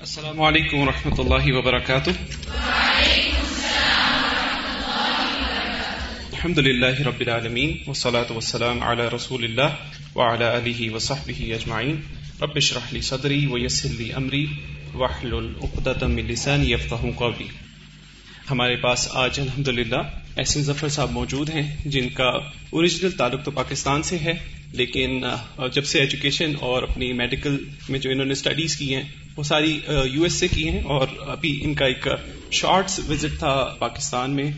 السلام علیکم ورحمۃ اللہ وبرکاتہ۔ الحمد للہ رب العالمین والصلاة والسلام على رسول اللہ وعلى آلہ وصحبہ اجمعین۔ رب اشرح لی صدری ویسر لی امری واحلل عقدۃ من لسانی یفقهوا قولی۔ ہمارے پاس آج الحمدللہ احسن ظفر صاحب موجود ہیں جن کا اوریجنل تعلق تو پاکستان سے ہے۔ لیکن جب سے ایجوکیشن اور اپنی میڈیکل میں جو انہوں نے اسٹڈیز کی ہیں، وہ ساری یو ایس سے کی ہیں اور ابھی ان کا ایک شارٹس وزٹ تھا پاکستان میں،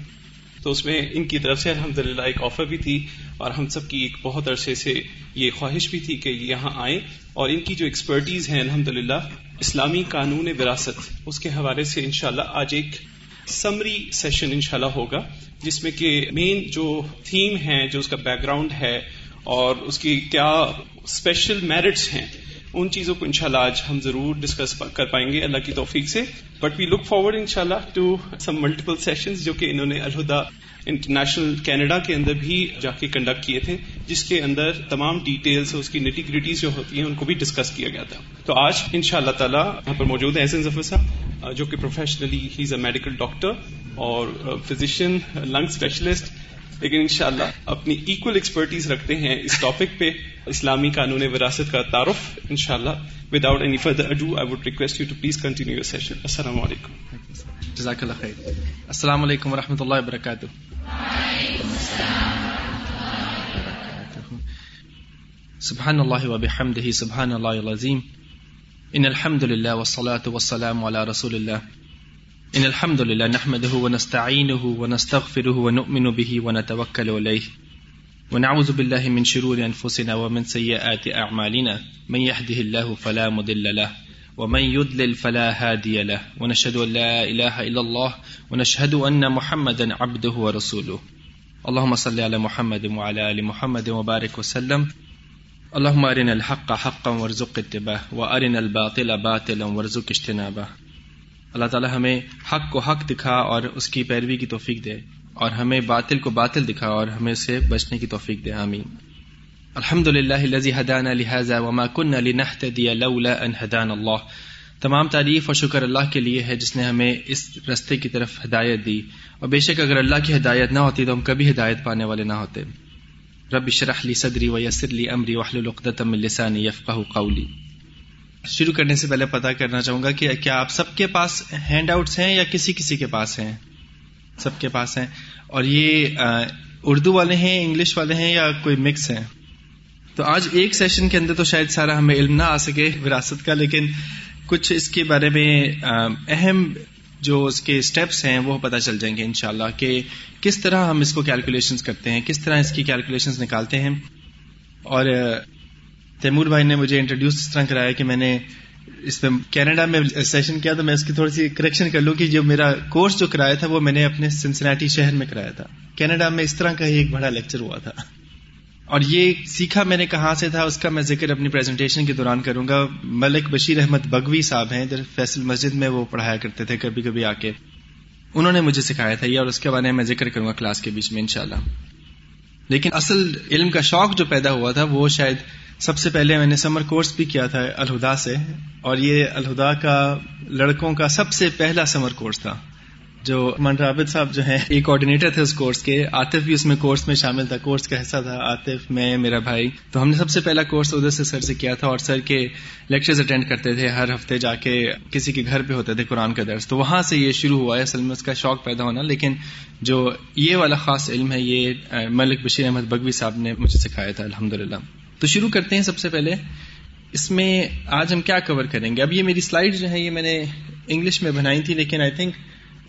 تو اس میں ان کی طرف سے الحمد للہ ایک آفر بھی تھی اور ہم سب کی ایک بہت عرصے سے یہ خواہش بھی تھی کہ یہاں آئیں اور ان کی جو ایکسپرٹیز ہیں الحمد للہ اسلامی قانون وراثت، اس کے حوالے سے انشاءاللہ آج ایک سمری سیشن انشاءاللہ ہوگا، جس میں کہ مین جو تھیم ہے، جو اس کا بیک گراؤنڈ ہے اور اس کی کیا اسپیشل میرٹس ہیں، ان چیزوں کو انشاءاللہ آج ہم ضرور ڈسکس کر پائیں گے۔ اللہ کی توفیق سے۔ بٹ وی لک فارورڈ ان شاء اللہ ٹو سم ملٹیپل سیشن جو کہ انہوں نے الہدا انٹرنیشنل کینیڈا کے اندر بھی جا کے کنڈکٹ کیے تھے، جس کے اندر تمام ڈیٹیلس اس کی نیٹی گریٹیز جو ہوتی ہیں، ان کو بھی ڈسکس کیا گیا تھا۔ تو آج ان شاء اللہ تعالیٰ یہاں پر موجود ہے احسن ظفر صاحب جو کہ professionally he is a medical doctor اور فزیشین لنگ اسپیشلسٹ لیکن انشاءاللہ اپنی ایکول ایکسپرٹیز رکھتے ہیں اس ٹاپک پہ، اسلامی قانون وراثت کا تعارف، انشاءاللہ without any further ado I would request you to please continue your session السلام علیکم. جزاک اللہ خیر. السلام علیکم ورحمۃ اللہ وبرکاتہ. سبحان اللہ وبحمدہ سبحان اللہ العظیم. ان الحمد للہ والصلاة والسلام على رسول اللہ. ان الحمد لله نحمده ونستعينه ونستغفره ونؤمن به ونتوكل عليه. ونعوذ بالله من شرور انفسنا ومن سيئات اعمالنا من يهده الله فلا مضل له، ومن يضلل فلا هادي له. ونشهد ان لا اله الا الله، ونشهد ان محمدا عبده ورسوله. اللهم صل على محمد وعلى ال محمد وبارك وسلم. اللهم ارنا الحق حقا وارزق اتباعه وارنا الباطل باطلا وارزق اجتنابه. اللہ تعالی ہمیں حق کو حق دکھا اور اس کی پیروی کی توفیق دے اور ہمیں باطل کو باطل دکھا اور ہمیں سے بچنے کی توفیق دے، آمین۔ الحمد للہ وما كنا لنهتدي لولا ان هدانا اللہ۔ تمام تعریف اور شکر اللہ کے لیے ہے جس نے ہمیں اس رستے کی طرف ہدایت دی۔ اور بے شک اگر اللہ کی ہدایت نہ ہوتی تو ہم کبھی ہدایت پانے والے نہ ہوتے۔ رب شرح لی صدری ویسر لی امری واحلل عقدۃ من لسانی يفقهوا قولی۔ شروع کرنے سے پہلے پتا کرنا چاہوں گا کہ کیا آپ سب کے پاس ہینڈ آؤٹس ہیں یا کسی کسی کے پاس ہیں؟ سب کے پاس ہیں۔ اور یہ اردو والے ہیں، انگلش والے ہیں یا کوئی مکس ہیں؟ تو آج ایک سیشن کے اندر تو شاید سارا ہمیں علم نہ آ سکے، وراثت کا، لیکن کچھ اس کے بارے میں اہم جو اس کے اسٹیپس ہیں، وہ پتہ چل جائیں گے انشاءاللہ کہ کس طرح ہم اس کو کیلکولیشن کرتے ہیں، کس طرح اس کی کیلکولیشن نکالتے ہیں۔ اور تیمور بھائی نے مجھے انٹروڈیوس اس طرح کرایا کہ میں نے اس میں کینیڈا میں سیشن کیا تو میں اس کی تھوڑی سی کریکشن کر لوں کہ جو میرا کورس جو کرایا تھا وہ میں نے اپنے سنسناٹی شہر میں کرایا تھا۔ کینیڈا میں اس طرح کا ہی ایک بڑا لیکچر ہوا تھا۔ اور یہ سیکھا میں نے کہاں سے تھا، اس کا میں ذکر اپنی پریزنٹیشن کے دوران کروں گا۔ ملک بشیر احمد بگوی صاحب ہیں فیصل مسجد میں وہ پڑھایا کرتے تھے کبھی کبھی آ کے۔ انہوں نے مجھے سکھایا تھا یہ اور اس کے بارے میں میں ذکر کروں گا کلاس کے بیچ میں انشاءاللہ۔ لیکن اصل علم کا شوق جو پیدا ہوا تھا وہ شاید سب سے پہلے میں نے سمر کورس بھی کیا تھا الہدا سے، اور یہ الہدا کا لڑکوں کا سب سے پہلا سمر کورس تھا، جو من رابط صاحب جو ہیں، ایک کوآڈینیٹر تھے اس کورس کے۔ آتف بھی اس میں کورس میں شامل تھا، کورس کا حصہ تھا آتف میں، میرا بھائی۔ تو ہم نے سب سے پہلا کورس ادھر سے سر سے کیا تھا، اور سر کے لیکچرز اٹینڈ کرتے تھے، ہر ہفتے جا کے کسی کے گھر پہ ہوتے تھے قرآن کا درس۔ تو وہاں سے یہ شروع ہوا ہے، اصل میں اس کا شوق پیدا ہونا۔ لیکن جو یہ والا خاص علم ہے، یہ ملک بشیر احمد بگوی صاحب نے مجھے سکھایا تھا الحمد للہ تو شروع کرتے ہیں سب سے پہلے۔ اس میں آج ہم کیا کور کریں گے؟ اب یہ میری سلائڈ جو ہے، یہ میں نے انگلش میں بنائی تھی، لیکن آئی تھنک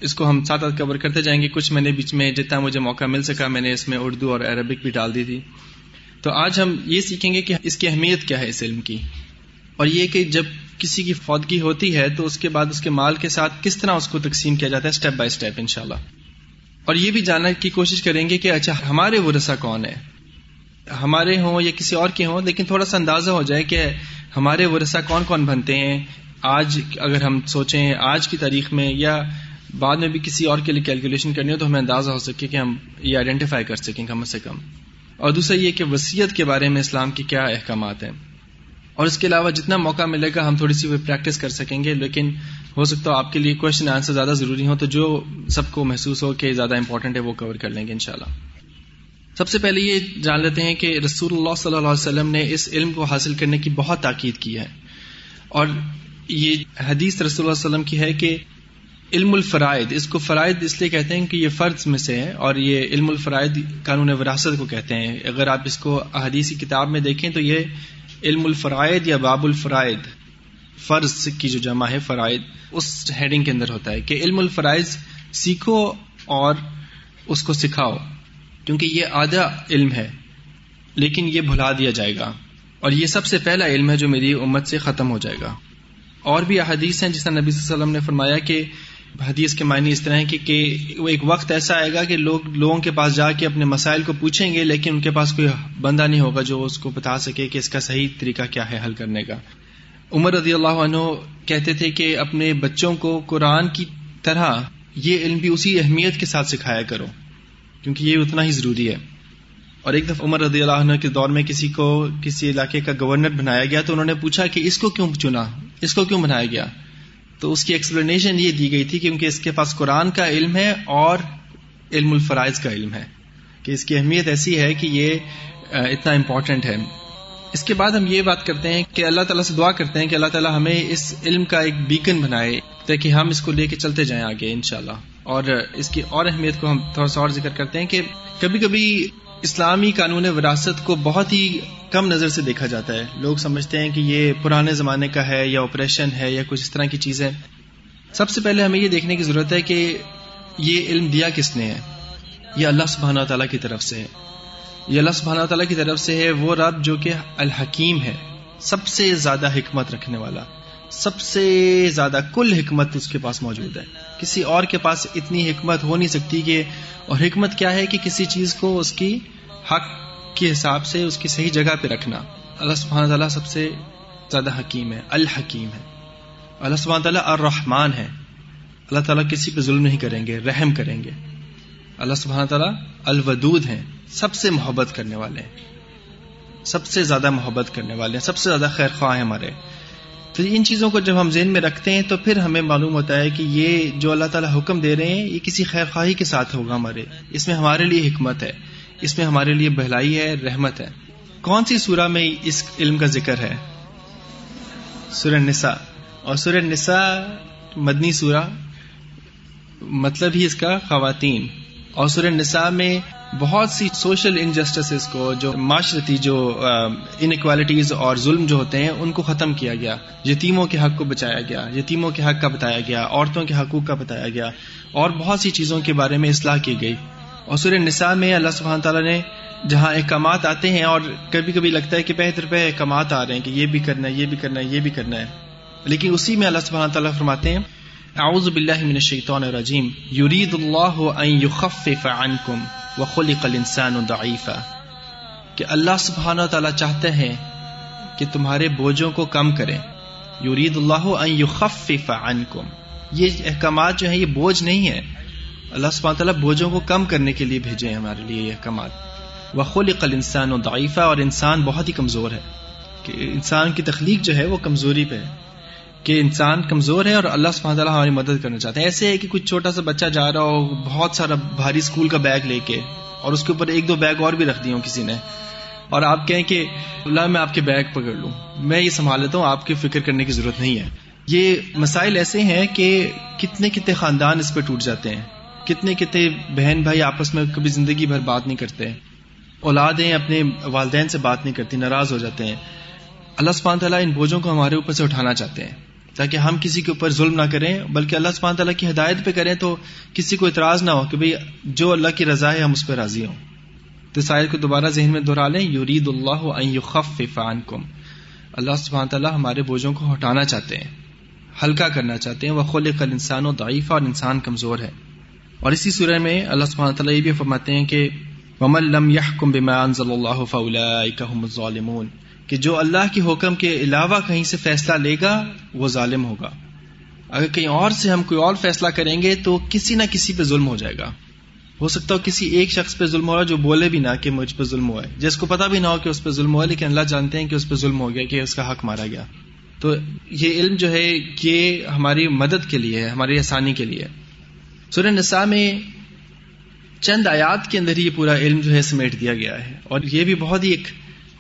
اس کو ہم ساتھ ساتھ کور کرتے جائیں گے۔ کچھ میں نے بیچ میں جتنا مجھے موقع مل سکا، میں نے اس میں اردو اور عربک بھی ڈال دی تھی۔ تو آج ہم یہ سیکھیں گے کہ اس کی اہمیت کیا ہے اس علم کی۔ اور یہ کہ جب کسی کی فوتگی ہوتی ہے، تو اس کے بعد اس کے مال کے ساتھ کس طرح اس کو تقسیم کیا جاتا ہے اسٹیپ بائی اسٹیپ انشاءاللہ۔ اور یہ بھی جاننے کی کوشش کریں گے کہ اچھا ہمارے ورثہ کون ہے؟ ہمارے ہوں یا کسی اور کے ہوں، لیکن تھوڑا سا اندازہ ہو جائے کہ ہمارے ورثہ کون کون بنتے ہیں؟ آج اگر ہم سوچیں آج کی تاریخ میں یا بعد میں بھی کسی اور کے لیے کیلکولیشن کرنی ہو تو ہمیں اندازہ ہو سکے کہ ہم یہ آئیڈینٹیفائی کر سکیں کم سے کم۔ اور دوسرا یہ کہ وسیعت کے بارے میں اسلام کے کیا احکامات ہیں۔ اور اس کے علاوہ جتنا موقع ملے گا ہم تھوڑی سی پریکٹس کر سکیں گے، لیکن ہو سکتا ہو آپ کے لیے کوشچن آنسر زیادہ ضروری ہو تو جو سب کو محسوس ہو کہ زیادہ امپورٹنٹ ہے وہ کور کر لیں گے انشاءاللہ۔ سب سے پہلے یہ جان لیتے ہیں کہ رسول اللہ صلی اللہ علیہ وسلم نے اس علم کو حاصل کرنے کی بہت تاکید کی ہے۔ اور یہ حدیث رسول اللہ علیہ وسلم کی ہے کہ علم الفرائد اس کو فرائد اس لیے کہتے ہیں کہ یہ فرض میں سے ہے اور یہ علم الفرائد قانون وراثت کو کہتے ہیں۔ اگر آپ اس کو احادیثی کتاب میں دیکھیں تو یہ علم الفرائد یا باب الفرائد فرض کی جو جمع ہے فرائد اس ہیڈنگ کے اندر ہوتا ہے کہ علم الفرائض سیکھو اور اس کو سکھاؤ۔ کیونکہ یہ آدھا علم ہے، لیکن یہ بھلا دیا جائے گا۔ اور یہ سب سے پہلا علم ہے جو میری امت سے ختم ہو جائے گا۔ اور بھی احادیث ہیں جس طرح نبی صلی اللہ علیہ وسلم نے فرمایا کہ حدیث کے معنی اس طرح ہے کہ وہ ایک وقت ایسا آئے گا کہ لوگ لوگوں کے پاس جا کے اپنے مسائل کو پوچھیں گے، لیکن ان کے پاس کوئی بندہ نہیں ہوگا جو اس کو بتا سکے کہ اس کا صحیح طریقہ کیا ہے حل کرنے کا۔ عمر رضی اللہ عنہ کہتے تھے کہ اپنے بچوں کو قرآن کی طرح یہ علم بھی اسی اہمیت کے ساتھ سکھایا کرو۔ کیونکہ یہ اتنا ہی ضروری ہے۔ اور ایک دفعہ عمر رضی اللہ عنہ کے دور میں کسی کو، کسی علاقے کا گورنر بنایا گیا تو انہوں نے پوچھا کہ اس کو کیوں چنا؟ اس کو کیوں بنایا گیا؟ تو اس کی ایکسپلینیشن یہ دی گئی تھی کیونکہ اس کے پاس قرآن کا علم ہے اور علم الفرائض کا علم ہے۔ کہ اس کی اہمیت ایسی ہے کہ یہ اتنا امپورٹنٹ ہے۔ اس کے بعد ہم یہ بات کرتے ہیں کہ اللہ تعالیٰ سے دعا کرتے ہیں کہ اللہ تعالیٰ ہمیں اس علم کا ایک بیکن بنائے تاکہ ہم اس کو لے کے چلتے جائیں آگے انشاءاللہ۔ اور اس کی اور اہمیت کو ہم تھوڑا سا اور ذکر کرتے ہیں کہ کبھی کبھی اسلامی قانون وراثت کو بہت ہی کم نظر سے دیکھا جاتا ہے۔ لوگ سمجھتے ہیں کہ یہ پرانے زمانے کا ہے یا آپریشن ہے یا کچھ اس طرح کی چیز ہے سب سے پہلے ہمیں یہ دیکھنے کی ضرورت ہے کہ یہ علم دیا کس نے ہے؟ یہ اللہ سبحانہ تعالیٰ کی طرف سے ہے۔ یہ اللہ سبحانہ تعالیٰ کی طرف سے ہے وہ رب جو کہ الحکیم ہے، سب سے زیادہ حکمت رکھنے والا۔ سب سے زیادہ کل حکمت اس کے پاس موجود ہے۔ کسی اور کے پاس اتنی حکمت ہو نہیں سکتی کہ، اور حکمت کیا ہے کہ کسی چیز کو اس کی حق کے حساب سے اس کی صحیح جگہ پہ رکھنا۔ اللہ سبحانہ تعالیٰ سب سے زیادہ حکیم ہے، الحکیم ہے۔ اللہ سبحانہ تعالیٰ الرحمان ہے۔ اللہ تعالیٰ کسی پہ ظلم نہیں کریں گے، رحم کریں گے۔ اللہ سبحانہ تعالیٰ الودود ہیں، سب سے محبت کرنے والے ہیں۔ سب سے زیادہ محبت کرنے والے ہیں، سب سے زیادہ خیر خواہ ہیں ہمارے۔ تو ان چیزوں کو جب ہم ذہن میں رکھتے ہیں تو پھر ہمیں معلوم ہوتا ہے کہ یہ جو اللہ تعالیٰ حکم دے رہے ہیں، یہ کسی خیر خواہی کے ساتھ ہوگا ہمارے۔ اس میں ہمارے لیے حکمت ہے، اس میں ہمارے لیے بہلائی ہے، رحمت ہے۔ کون سی سورہ میں اس علم کا ذکر ہے؟ سورہ نساء اور سورہ نساء مدنی سورہ مطلب ہی اس کا خواتین۔ اور سورہ نساء میں بہت سی سوشل انجسٹس کو جو معاشرتی جو انکوالٹیز اور ظلم جو ہوتے ہیں، ان کو ختم کیا گیا۔ یتیموں کے حق کو بچایا گیا۔ یتیموں کے حق کا بتایا گیا۔ عورتوں کے حقوق کا بتایا گیا۔ اور بہت سی چیزوں کے بارے میں اصلاح کی گئی۔ اور سورہ نساء میں اللہ سبحانہ تعالیٰ نے جہاں احکامات آتے ہیں اور کبھی کبھی لگتا ہے کہ بہتر پہ احکامات آ رہے ہیں کہ یہ بھی کرنا ہے، یہ بھی کرنا ہے، یہ بھی کرنا ہے۔ لیکن اسی میں اللہ سبحانہ تعالیٰ فرماتے ہیں، اعوذ باللہ من الشیطان الرجیم، یرید اللہ ان یخفف عنکم۔ وخلق الانسان ضعیفا، کہ اللہ سبحانہ تعالیٰ چاہتے ہیں کہ تمہارے بوجھوں کو کم کریں۔ یرید اللہ ان یخفف عنکم۔ یہ احکامات جو ہیں، یہ بوجھ نہیں ہے اللہ سبحانہ تعالیٰ بوجھوں کو کم کرنے کے لیے بھیجے ہیں ہمارے لیے یہ احکامات۔ وخلق الانسان ضعیفا اور انسان بہت ہی کمزور ہے۔ کہ انسان کی تخلیق جو ہے، وہ کمزوری پہ ہے۔ کہ انسان کمزور ہے اور اللہ سبحانہ تعالیٰ ہماری مدد کرنا چاہتے ہیں ایسے ہے کہ کچھ چھوٹا سا بچہ جا رہا ہو، بہت سارا بھاری اسکول کا بیگ لے کے اور اس کے اوپر ایک دو بیگ اور بھی رکھ دی ہوں کسی نے۔ اور آپ کہیں کہ اللہ، میں آپ کے بیگ پکڑ لوں۔ میں یہ سنبھال لیتا ہوں، آپ کی فکر کرنے کی ضرورت نہیں ہے۔ یہ مسائل ایسے ہیں کہ کتنے کتنے خاندان اس پہ ٹوٹ جاتے ہیں۔ کتنے کتنے بہن بھائی آپس میں کبھی زندگی بھر بات نہیں کرتے۔ اولادیں اپنے والدین سے بات نہیں کرتی، ناراض ہو جاتے ہیں۔ اللہ سبحانہ تعالیٰ ان بوجھوں کو ہمارے اوپر سے اٹھانا چاہتے ہیں۔ تاکہ ہم کسی کے اوپر ظلم نہ کریں، بلکہ اللہ سبحانہ تعالیٰ کی ہدایت پہ کریں تو کسی کو اعتراض نہ ہو کہ بھئی جو اللہ کی رضا ہے، ہم اس پہ راضی ہوں۔ تو سائر کو دوبارہ ذہن میں دہرا لیں یورید اللہ یخفف عنکم۔ اللہ سبحانہ تعالیٰ ہمارے بوجھوں کو ہٹانا چاہتے ہیں، ہلکا کرنا چاہتے ہیں۔ وہ خلق الانسان و ضعیفہ اور انسان کمزور ہے۔ اور اسی سورہ میں اللہ سبحانہ تعالیٰ یہ بھی فرماتے ہیں کہ ومن لم يحكم بما انزل الله فاولئك هم الظالمون۔ کہ جو اللہ کے حکم کے علاوہ کہیں سے فیصلہ لے گا، وہ ظالم ہوگا۔ اگر کہیں اور سے ہم کوئی اور فیصلہ کریں گے تو کسی نہ کسی پہ ظلم ہو جائے گا۔ ہو سکتا ہو کسی ایک شخص پہ ظلم ہو رہا جو بولے بھی نہ کہ مجھ پہ ظلم ہوا ہے جس کو پتا بھی نہ ہو کہ اس پہ ظلم ہوا، لیکن اللہ جانتے ہیں کہ اس پہ ظلم ہو گیا، کہ اس کا حق مارا گیا۔ تو یہ علم جو ہے، یہ ہماری مدد کے لیے ہے، ہماری آسانی کے لیے۔ سورہ نساء میں چند آیات کے اندر ہی یہ پورا علم جو ہے سمیٹ دیا گیا ہے۔ اور یہ بھی بہت ہی ایک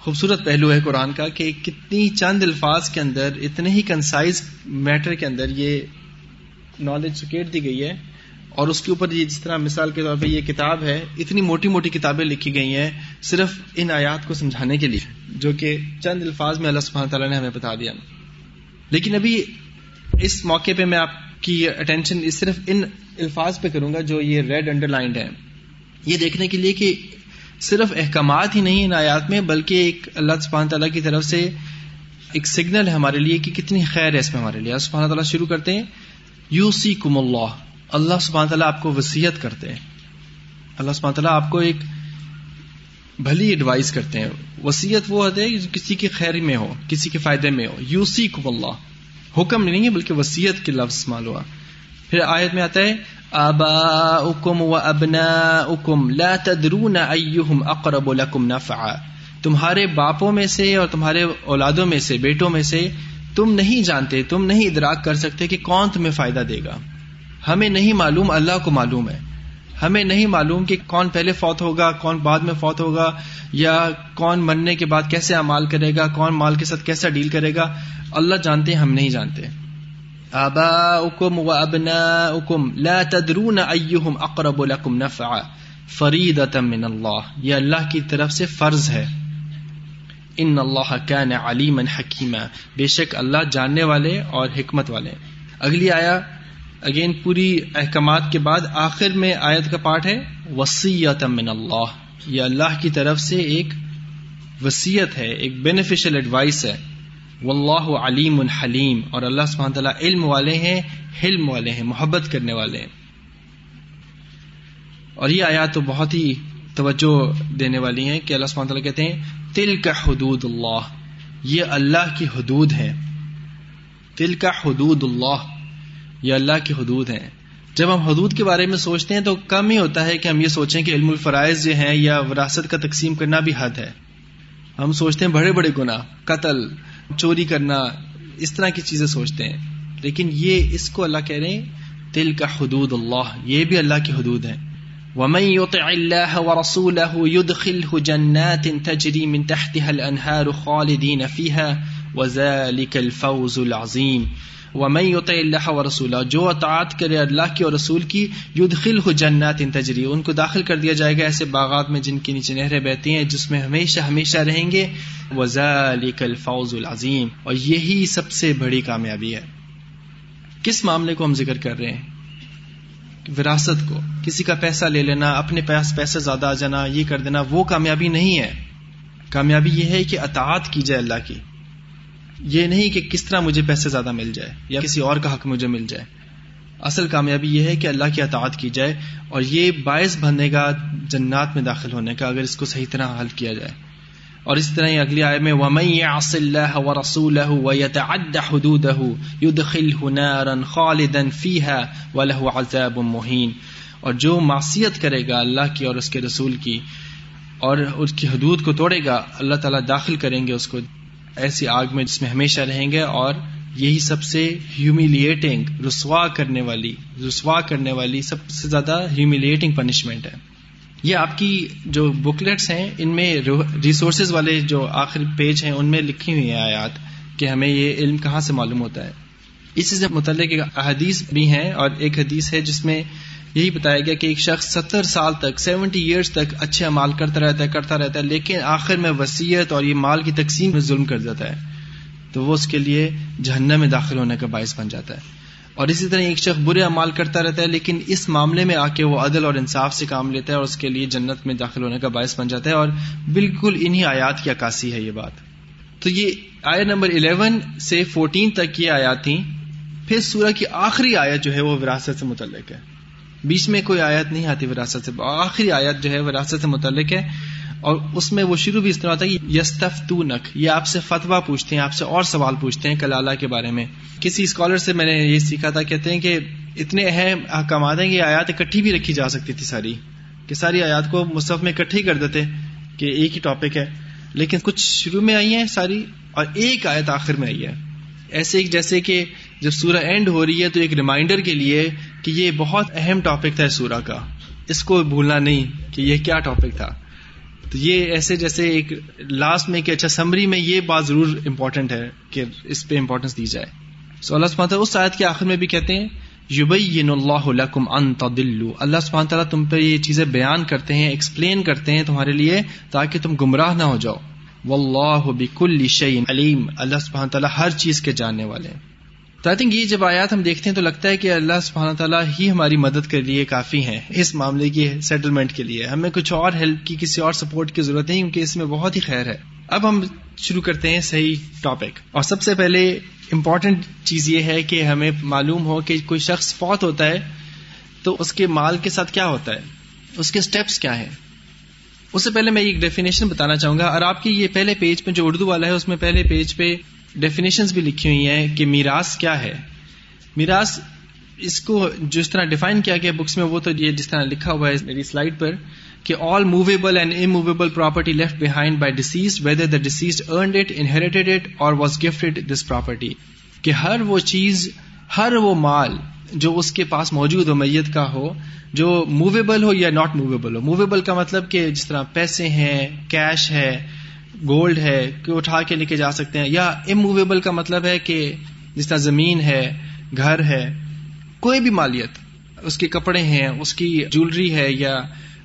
خوبصورت پہلو ہے قرآن کا کہ کتنی چند الفاظ کے اندر، اتنے ہی کنسائز میٹر کے اندر یہ نالج سکیٹ دی گئی ہے اور اس کے اوپر یہ جس طرح مثال کے طور پہ یہ کتاب ہے، اتنی موٹی موٹی کتابیں لکھی گئی ہیں صرف ان آیات کو سمجھانے کے لیے، جو کہ چند الفاظ میں اللہ سبحانہ تعالیٰ نے ہمیں بتا دیا۔ لیکن ابھی اس موقع پہ میں آپ کی اٹینشن صرف ان الفاظ پہ کروں گا جو یہ ریڈ انڈر لائنڈ ہے یہ دیکھنے کے لیے کہ صرف احکامات ہی نہیں ان آیات میں، بلکہ ایک اللہ سبحانہ تعالیٰ کی طرف سے ایک سگنل ہے ہمارے لیے کہ کتنی خیر ہے اس میں ہمارے لیے۔ اللہ سبحانہ تعالیٰ شروع کرتے ہیں یو سی کم اللہ۔ اللہ سبحانہ تعالیٰ آپ کو وسیعت کرتے ہیں۔ اللہ سبحانہ تعالیٰ آپ کو ایک بھلی ایڈوائز کرتے ہیں۔ وسیعت وہ ہے کسی کی خیر میں ہو، کسی کے فائدے میں ہو۔ یو سی کم اللہ۔ حکم نہیں ہے، بلکہ وسیعت کے لفظ مال ہوا۔ پھر آیت میں آتا ہے آباؤکم و ابناؤکم لا تدرون ایہم اقرب لکم نفعا۔ تمہارے باپوں میں سے اور تمہارے اولادوں میں سے، بیٹوں میں سے تم نہیں جانتے، تم نہیں ادراک کر سکتے کہ کون تمہیں فائدہ دے گا۔ ہمیں نہیں معلوم، اللہ کو معلوم ہے۔ ہمیں نہیں معلوم کہ کون پہلے فوت ہوگا، کون بعد میں فوت ہوگا، یا کون مرنے کے بعد کیسے امال کرے گا، کون مال کے ساتھ کیسا ڈیل کرے گا۔ اللہ جانتے ہم نہیں جانتے۔ آباؤکم و ابناؤکم لا تدرون ایہم اقرب لکم نفعا فریدتا من اللہ، یہ اللہ کی طرف سے فرض ہے۔ ان اللہ کان علیما حکیما، بے شک اللہ جاننے والے اور حکمت والے۔ اگلی آیا اگین پوری احکامات کے بعد آخر میں آیت کا پارٹ ہے وسیعت من اللہ۔ یہ اللہ کی طرف سے ایک وسیعت ہے، ایک بینیفیشل ایڈوائس ہے۔ واللہ علیم الحلیم اور اللہ سبحانہ تعالیٰ علم والے ہیں، حلم والے ہیں، محبت کرنے والے ہیں۔ اور یہ آیات تو بہت ہی توجہ دینے والی ہیں کہ اللہ سبحانہ تعالیٰ کہتے ہیں تل کا حدود اللہ، یہ اللہ کی حدود ہے تل کا حدود اللہ، یہ اللہ کی حدود ہیں۔ جب ہم حدود کے بارے میں سوچتے ہیں تو کم ہی ہوتا ہے کہ ہم یہ سوچیں کہ علم الفرائض جو ہیں یا وراثت کا تقسیم کرنا بھی حد ہے۔ ہم سوچتے ہیں بڑے بڑے گناہ، قتل چوری کرنا، اس طرح کی چیزیں سوچتے ہیں۔ لیکن یہ اس کو اللہ کہہ رہے ہیں دل کا حدود اللہ، یہ بھی اللہ کی حدود ہیں۔ ومن يطع الله ورسوله يدخله جنات تجري من تحتها الانهار خالدين فيها، وذلك الفوز العظيم۔ ومن يطع الله ورسوله، جو اطاعت کرے اللہ کی اور رسول کی، يدخله جنات تجري، ان کو داخل کر دیا جائے گا ایسے باغات میں جن کے نیچے نہریں بہتی ہیں، جس میں ہمیشہ ہمیشہ رہیں گے۔ وزالک الفوز العظیم اور یہی سب سے بڑی کامیابی ہے۔ کس معاملے کو ہم ذکر کر رہے ہیں؟ وراثت کو۔ کسی کا پیسہ لے لینا، اپنے پاس پیسے زیادہ آ جانا، یہ کر دینا، وہ کامیابی نہیں ہے۔ کامیابی یہ ہے کہ اطاعت کی جائے اللہ کی۔ یہ نہیں کہ کس طرح مجھے پیسے زیادہ مل جائے یا کسی اور کا حق مجھے مل جائے۔ اصل کامیابی یہ ہے کہ اللہ کی اطاعت کی جائے اور یہ باعث بننے گا جنات میں داخل ہونے کا اگر اس کو صحیح طرح حل کیا جائے۔ اور اس طرح اگلی آئے میں، وَمَن يَعْصِ اللَّهَ وَرَسُولَهُ وَيَتَعَدَّ حُدُودَهُ يُدْخِلْهُ نَارًا خَالِدًا فِيهَا وَلَهُ عَذَابٌ مُهِينٌ اور جو معصیت کرے گا اللہ کی اور اس کے رسول کی اور اس کی حدود کو توڑے گا، اللہ تعالیٰ داخل کریں گے اس کو۔ ایسی آگ میں جس میں ہمیشہ رہیں گے اور یہی سب سے ہیومیلیٹنگ رسوا کرنے والی، رسوا کرنے والی سب سے زیادہ ہیومیلیٹنگ پنشمنٹ ہے۔ یہ آپ کی جو بکلیٹس ہیں، ان میں ریسورسز والے جو آخر پیج ہیں، ان میں لکھی ہوئی ہیں آیات کہ ہمیں یہ علم کہاں سے معلوم ہوتا ہے۔ اسی سے متعلق احادیث بھی ہیں اور ایک حدیث ہے جس میں یہی بتایا گیا کہ ایک شخص ستر سال تک سیونٹی ایئرس تک اچھے مال کرتا رہتا ہے، کرتا رہتا ہے، لیکن آخر میں وسیعت اور یہ مال کی تقسیم میں ظلم کر جاتا ہے۔ تو وہ اس کے لیے جہنم میں داخل ہونے کا باعث بن جاتا ہے۔ اور اسی طرح ایک شخص برے امال کرتا رہتا ہے، لیکن اس معاملے میں آ کے وہ عدل اور انصاف سے کام لیتا ہے اور اس کے لیے جنت میں داخل ہونے کا باعث بن جاتا ہے۔ اور بالکل انہی آیات کی عکاسی ہے یہ بات۔ تو یہ آیت نمبر 11 سے 14 تک یہ آیات تھیں۔ پھر سورہ کی آخری آیت جو ہے وہ وراثت سے متعلق ہے۔ بیچ میں کوئی آیت نہیں آتی وراثت سے، آخری آیت جو ہے وراثت سے متعلق ہے، اور اس میں وہ شروع بھی اس طرح ہوتا ہے کہ یستف نک یہ آپ سے فتوا پوچھتے ہیں، آپ سے اور سوال پوچھتے ہیں کلالہ کے بارے میں۔ کسی اسکالر سے میں نے یہ سیکھا تھا، کہتے ہیں کہ اتنے اہم احکامات ہیں کہ آیات اکٹھی بھی رکھی جا سکتی تھی ساری، کہ ساری آیات کو مصحف میں اکٹھے کر دیتے کہ ایک ہی ٹاپک ہے۔ لیکن کچھ شروع میں آئی ہیں ساری، اور ایک آیت آخر میں آئی ہے۔ ایسے جیسے کہ جب سورہ اینڈ ہو رہی ہے تو ایک ریمائنڈر کے لیے کہ یہ بہت اہم ٹاپک تھا سورہ کا۔ اس کو بھولنا نہیں کہ یہ کیا ٹاپک تھا۔ تو یہ ایسے جیسے ایک لاسٹ میں کہ اچھا سمری میں یہ بات ضرور امپورٹنٹ ہے کہ اس پہ امپورٹینس دی جائے۔ سو اللہ سبحانہ اس آیت کے آخر میں بھی کہتے ہیں یبین اللہ لکم ان تضلوا۔ اللہ سبحانہ تعالیٰ تم پہ یہ چیزیں بیان کرتے ہیں ایکسپلین کرتے ہیں تمہارے لیے تاکہ تم گمراہ نہ ہو جاؤ۔ واللہ بکل شیء علیم اللہ سبحانہ تعالیٰ ہر چیز کے جاننے والے ہیں۔ تو آئی تھنک یہ جب آیات ہم دیکھتے ہیں تو لگتا ہے کہ اللہ سبحانہ تعالیٰ ہی ہماری مدد کے لیے کافی ہیں اس معاملے کی سیٹلمنٹ کے لیے۔ ہمیں کچھ اور ہیلپ کی، کسی اور سپورٹ کی ضرورت نہیں، کیونکہ اس میں بہت ہی خیر ہے۔ اب ہم شروع کرتے ہیں صحیح ٹاپک اور سب سے پہلے امپورٹنٹ چیز یہ ہے کہ ہمیں معلوم ہو کہ کوئی شخص فوت ہوتا ہے تو اس کے مال کے ساتھ کیا ہوتا ہے؟ اس کے اسٹیپس کیا ہیں؟ اس سے پہلے میں ایک ڈیفینیشن بتانا چاہوں گا۔ اور آپ کی یہ پہلے پیج پہ جو اردو والا ہے، اس میں پہلے پیج پہ ڈیفینیشن بھی لکھی ہوئی ہیں کہ میراث کیا ہے۔ میراث اس کو جس طرح ڈیفائن کیا گیا بکس میں وہ تو یہ جس طرح لکھا ہوا ہے میری سلائڈ پر کہ all movable and immovable property left behind by deceased whether the deceased earned it inherited it اور واز گفٹڈ دس پراپرٹی کہ ہر وہ چیز، ہر وہ مال جو اس کے پاس موجود ہو، میت کا ہو، جو موویبل ہو یا ناٹ موویبل ہو۔ موویبل کا مطلب کہ جس طرح پیسے ہیں کیش ہے گولڈ ہے کہ اٹھا کے لے کے جا سکتے ہیں. یا اموویبل کا مطلب ہے کہ جس طرح زمین ہے، گھر ہے، کوئی بھی مالیت، اس کے کپڑے ہیں، اس کی جولری ہے یا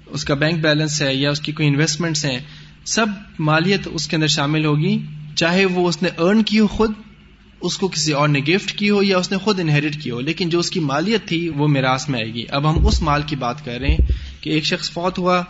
اس کا بینک بیلنس ہے یا اس کی کوئی انویسٹمنٹس ہیں، سب مالیت اس کے اندر شامل ہوگی. چاہے وہ اس نے ارن کی ہو خود، اس کو کسی اور نے گفٹ کی ہو یا اس نے خود انہیریٹ کی ہو. لیکن جو اس کی مالیت تھی، وہ میراث میں آئے گی. اب ہم اس مال کی بات کر رہے ہیں کہ ایک شخص فوت ہوا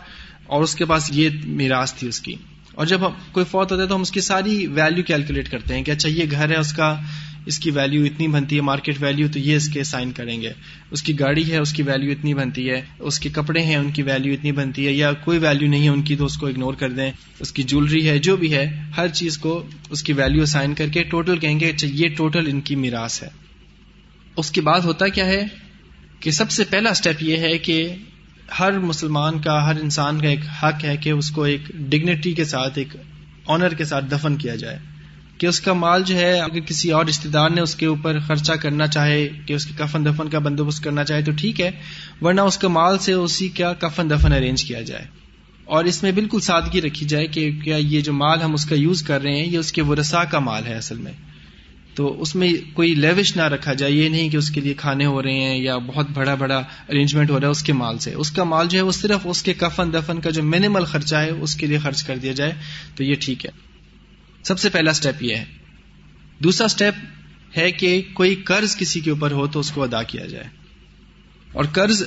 اور اس کے پاس یہ میراث تھی اس کی. اور جب کوئی فوت ہوتا ہے تو ہم اس کی ساری ویلو کیلکولیٹ کرتے ہیں کہ اچھا یہ گھر ہے، اس کا اس کی ویلو اتنی بنتی ہے مارکیٹ ویلو تو یہ اس کے سائن کریں گے۔ اس کی گاڑی ہے، اس کی ویلو اتنی بنتی ہے۔ اس کے کپڑے ہیں، ان کی ویلو اتنی بنتی ہے۔ یا کوئی ویلو نہیں ہے ان کی، تو اس کو اگنور کر دیں۔ اس کی جولری ہے، جو بھی ہے، ہر چیز کو اس کی ویلو سائن کر کے ٹوٹل کہیں گے اچھا یہ ٹوٹل ان کی میراث ہے۔ اس کے بعد ہوتا کیا ہے کہ سب سے پہلا اسٹیپ یہ ہے کہ ہر مسلمان کا، ہر انسان کا ایک حق ہے کہ اس کو ایک ڈگنیٹی کے ساتھ، ایک آنر کے ساتھ دفن کیا جائے۔ کہ اس کا مال جو ہے، اگر کسی اور رشتے دار نے اس کے اوپر خرچہ کرنا چاہے، کہ اس کے کفن دفن کا بندوبست کرنا چاہے تو ٹھیک ہے، ورنہ اس کا مال سے اسی کا کفن دفن ارینج کیا جائے۔ اور اس میں بالکل سادگی رکھی جائے کہ کیا یہ جو مال ہم اس کا یوز کر رہے ہیں، یہ اس کے ورسا کا مال ہے اصل میں۔ تو اس میں کوئی لیوش نہ رکھا جائے، یہ نہیں کہ اس کے لیے کھانے ہو رہے ہیں یا بہت بڑا بڑا ارینجمنٹ ہو رہا ہے اس کے مال سے۔ اس کا مال جو ہے وہ صرف اس کے کفن دفن کا جو منیمل خرچہ ہے، اس کے لیے خرچ کر دیا جائے۔ تو یہ ٹھیک ہے۔ سب سے پہلا اسٹیپ یہ ہے۔ دوسرا اسٹیپ ہے کہ کوئی قرض کسی کے اوپر ہو تو اس کو ادا کیا جائے۔ اور قرض،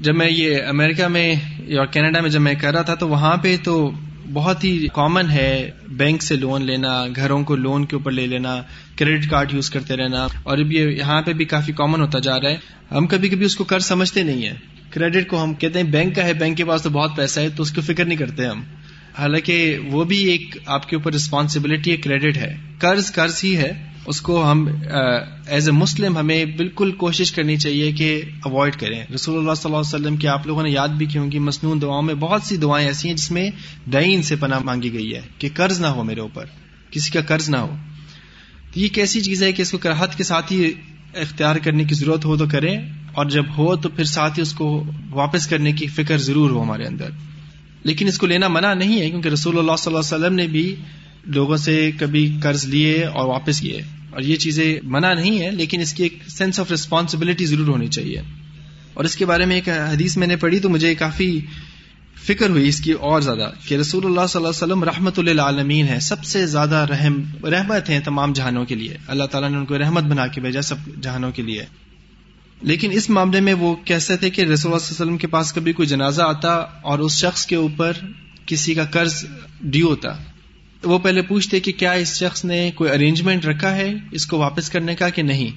جب میں یہ امریکہ میں یا کینیڈا میں جب میں کر رہا تھا تو وہاں پہ تو بہت ہی کامن ہے بینک سے لون لینا، گھروں کو لون کے اوپر لے لینا کریڈٹ کارڈ یوز کرتے رہنا، اور اب یہ یہاں پہ بھی کافی کامن ہوتا جا رہا ہے۔ ہم کبھی کبھی اس کو قرض سمجھتے نہیں ہیں۔ کریڈٹ کو ہم کہتے ہیں بینک کا ہے بینک کے پاس تو بہت پیسہ ہے، تو اس کو فکر نہیں کرتے ہم۔ حالانکہ وہ بھی ایک آپ کے اوپر ریسپانسبلٹی کریڈٹ ہے۔ قرض قرض ہی ہے۔ اس کو ہم ایز اے مسلم ہمیں بالکل کوشش کرنی چاہیے کہ اوائڈ کریں۔ رسول اللہ صلی اللہ علیہ وسلم کی آپ لوگوں نے یاد بھی کی ہوں گی، مصنون دعاؤں میں بہت سی دعائیں ایسی ہیں جس میں دین سے پناہ مانگی گئی ہے کہ قرض نہ ہو میرے اوپر، کسی کا قرض نہ ہو۔ تو یہ ایک ایسی چیز ہے کہ اس کو کرہت کے ساتھ ہی اختیار کرنے کی ضرورت ہو تو کریں، اور جب ہو تو پھر ساتھ ہی اس کو واپس کرنے کی فکر ضرور ہو ہمارے اندر۔ لیکن اس کو لینا منع نہیں ہے، کیونکہ رسول اللہ صلی اللہ علیہ وسلم نے بھی لوگوں سے کبھی قرض لیے اور واپس کیے۔ اور یہ چیزیں منع نہیں ہے لیکن اس کی ایک سینس آف ریسپانسبلٹی ضرور ہونی چاہیے۔ اور اس کے بارے میں ایک حدیث میں نے پڑھی تو مجھے کافی فکر ہوئی اس کی اور زیادہ کہ رسول اللہ صلی اللہ علیہ وسلم رحمت اللہ عالمین ہے سب سے زیادہ رحم، رحمت ہیں تمام جہانوں کے لیے۔ اللہ تعالیٰ نے ان کو رحمت بنا کے بھیجا سب جہانوں کے لیے۔ لیکن اس معاملے میں وہ کیسے تھے کہ رسول اللہ صلی اللہ علیہ وسلم کے پاس کبھی کوئی جنازہ آتا اور اس شخص کے اوپر کسی کا قرض ڈیو ہوتا۔ وہ پہلے پوچھتے کہ کیا اس شخص نے کوئی ارینجمنٹ رکھا ہے اس کو واپس کرنے کا کہ نہیں؟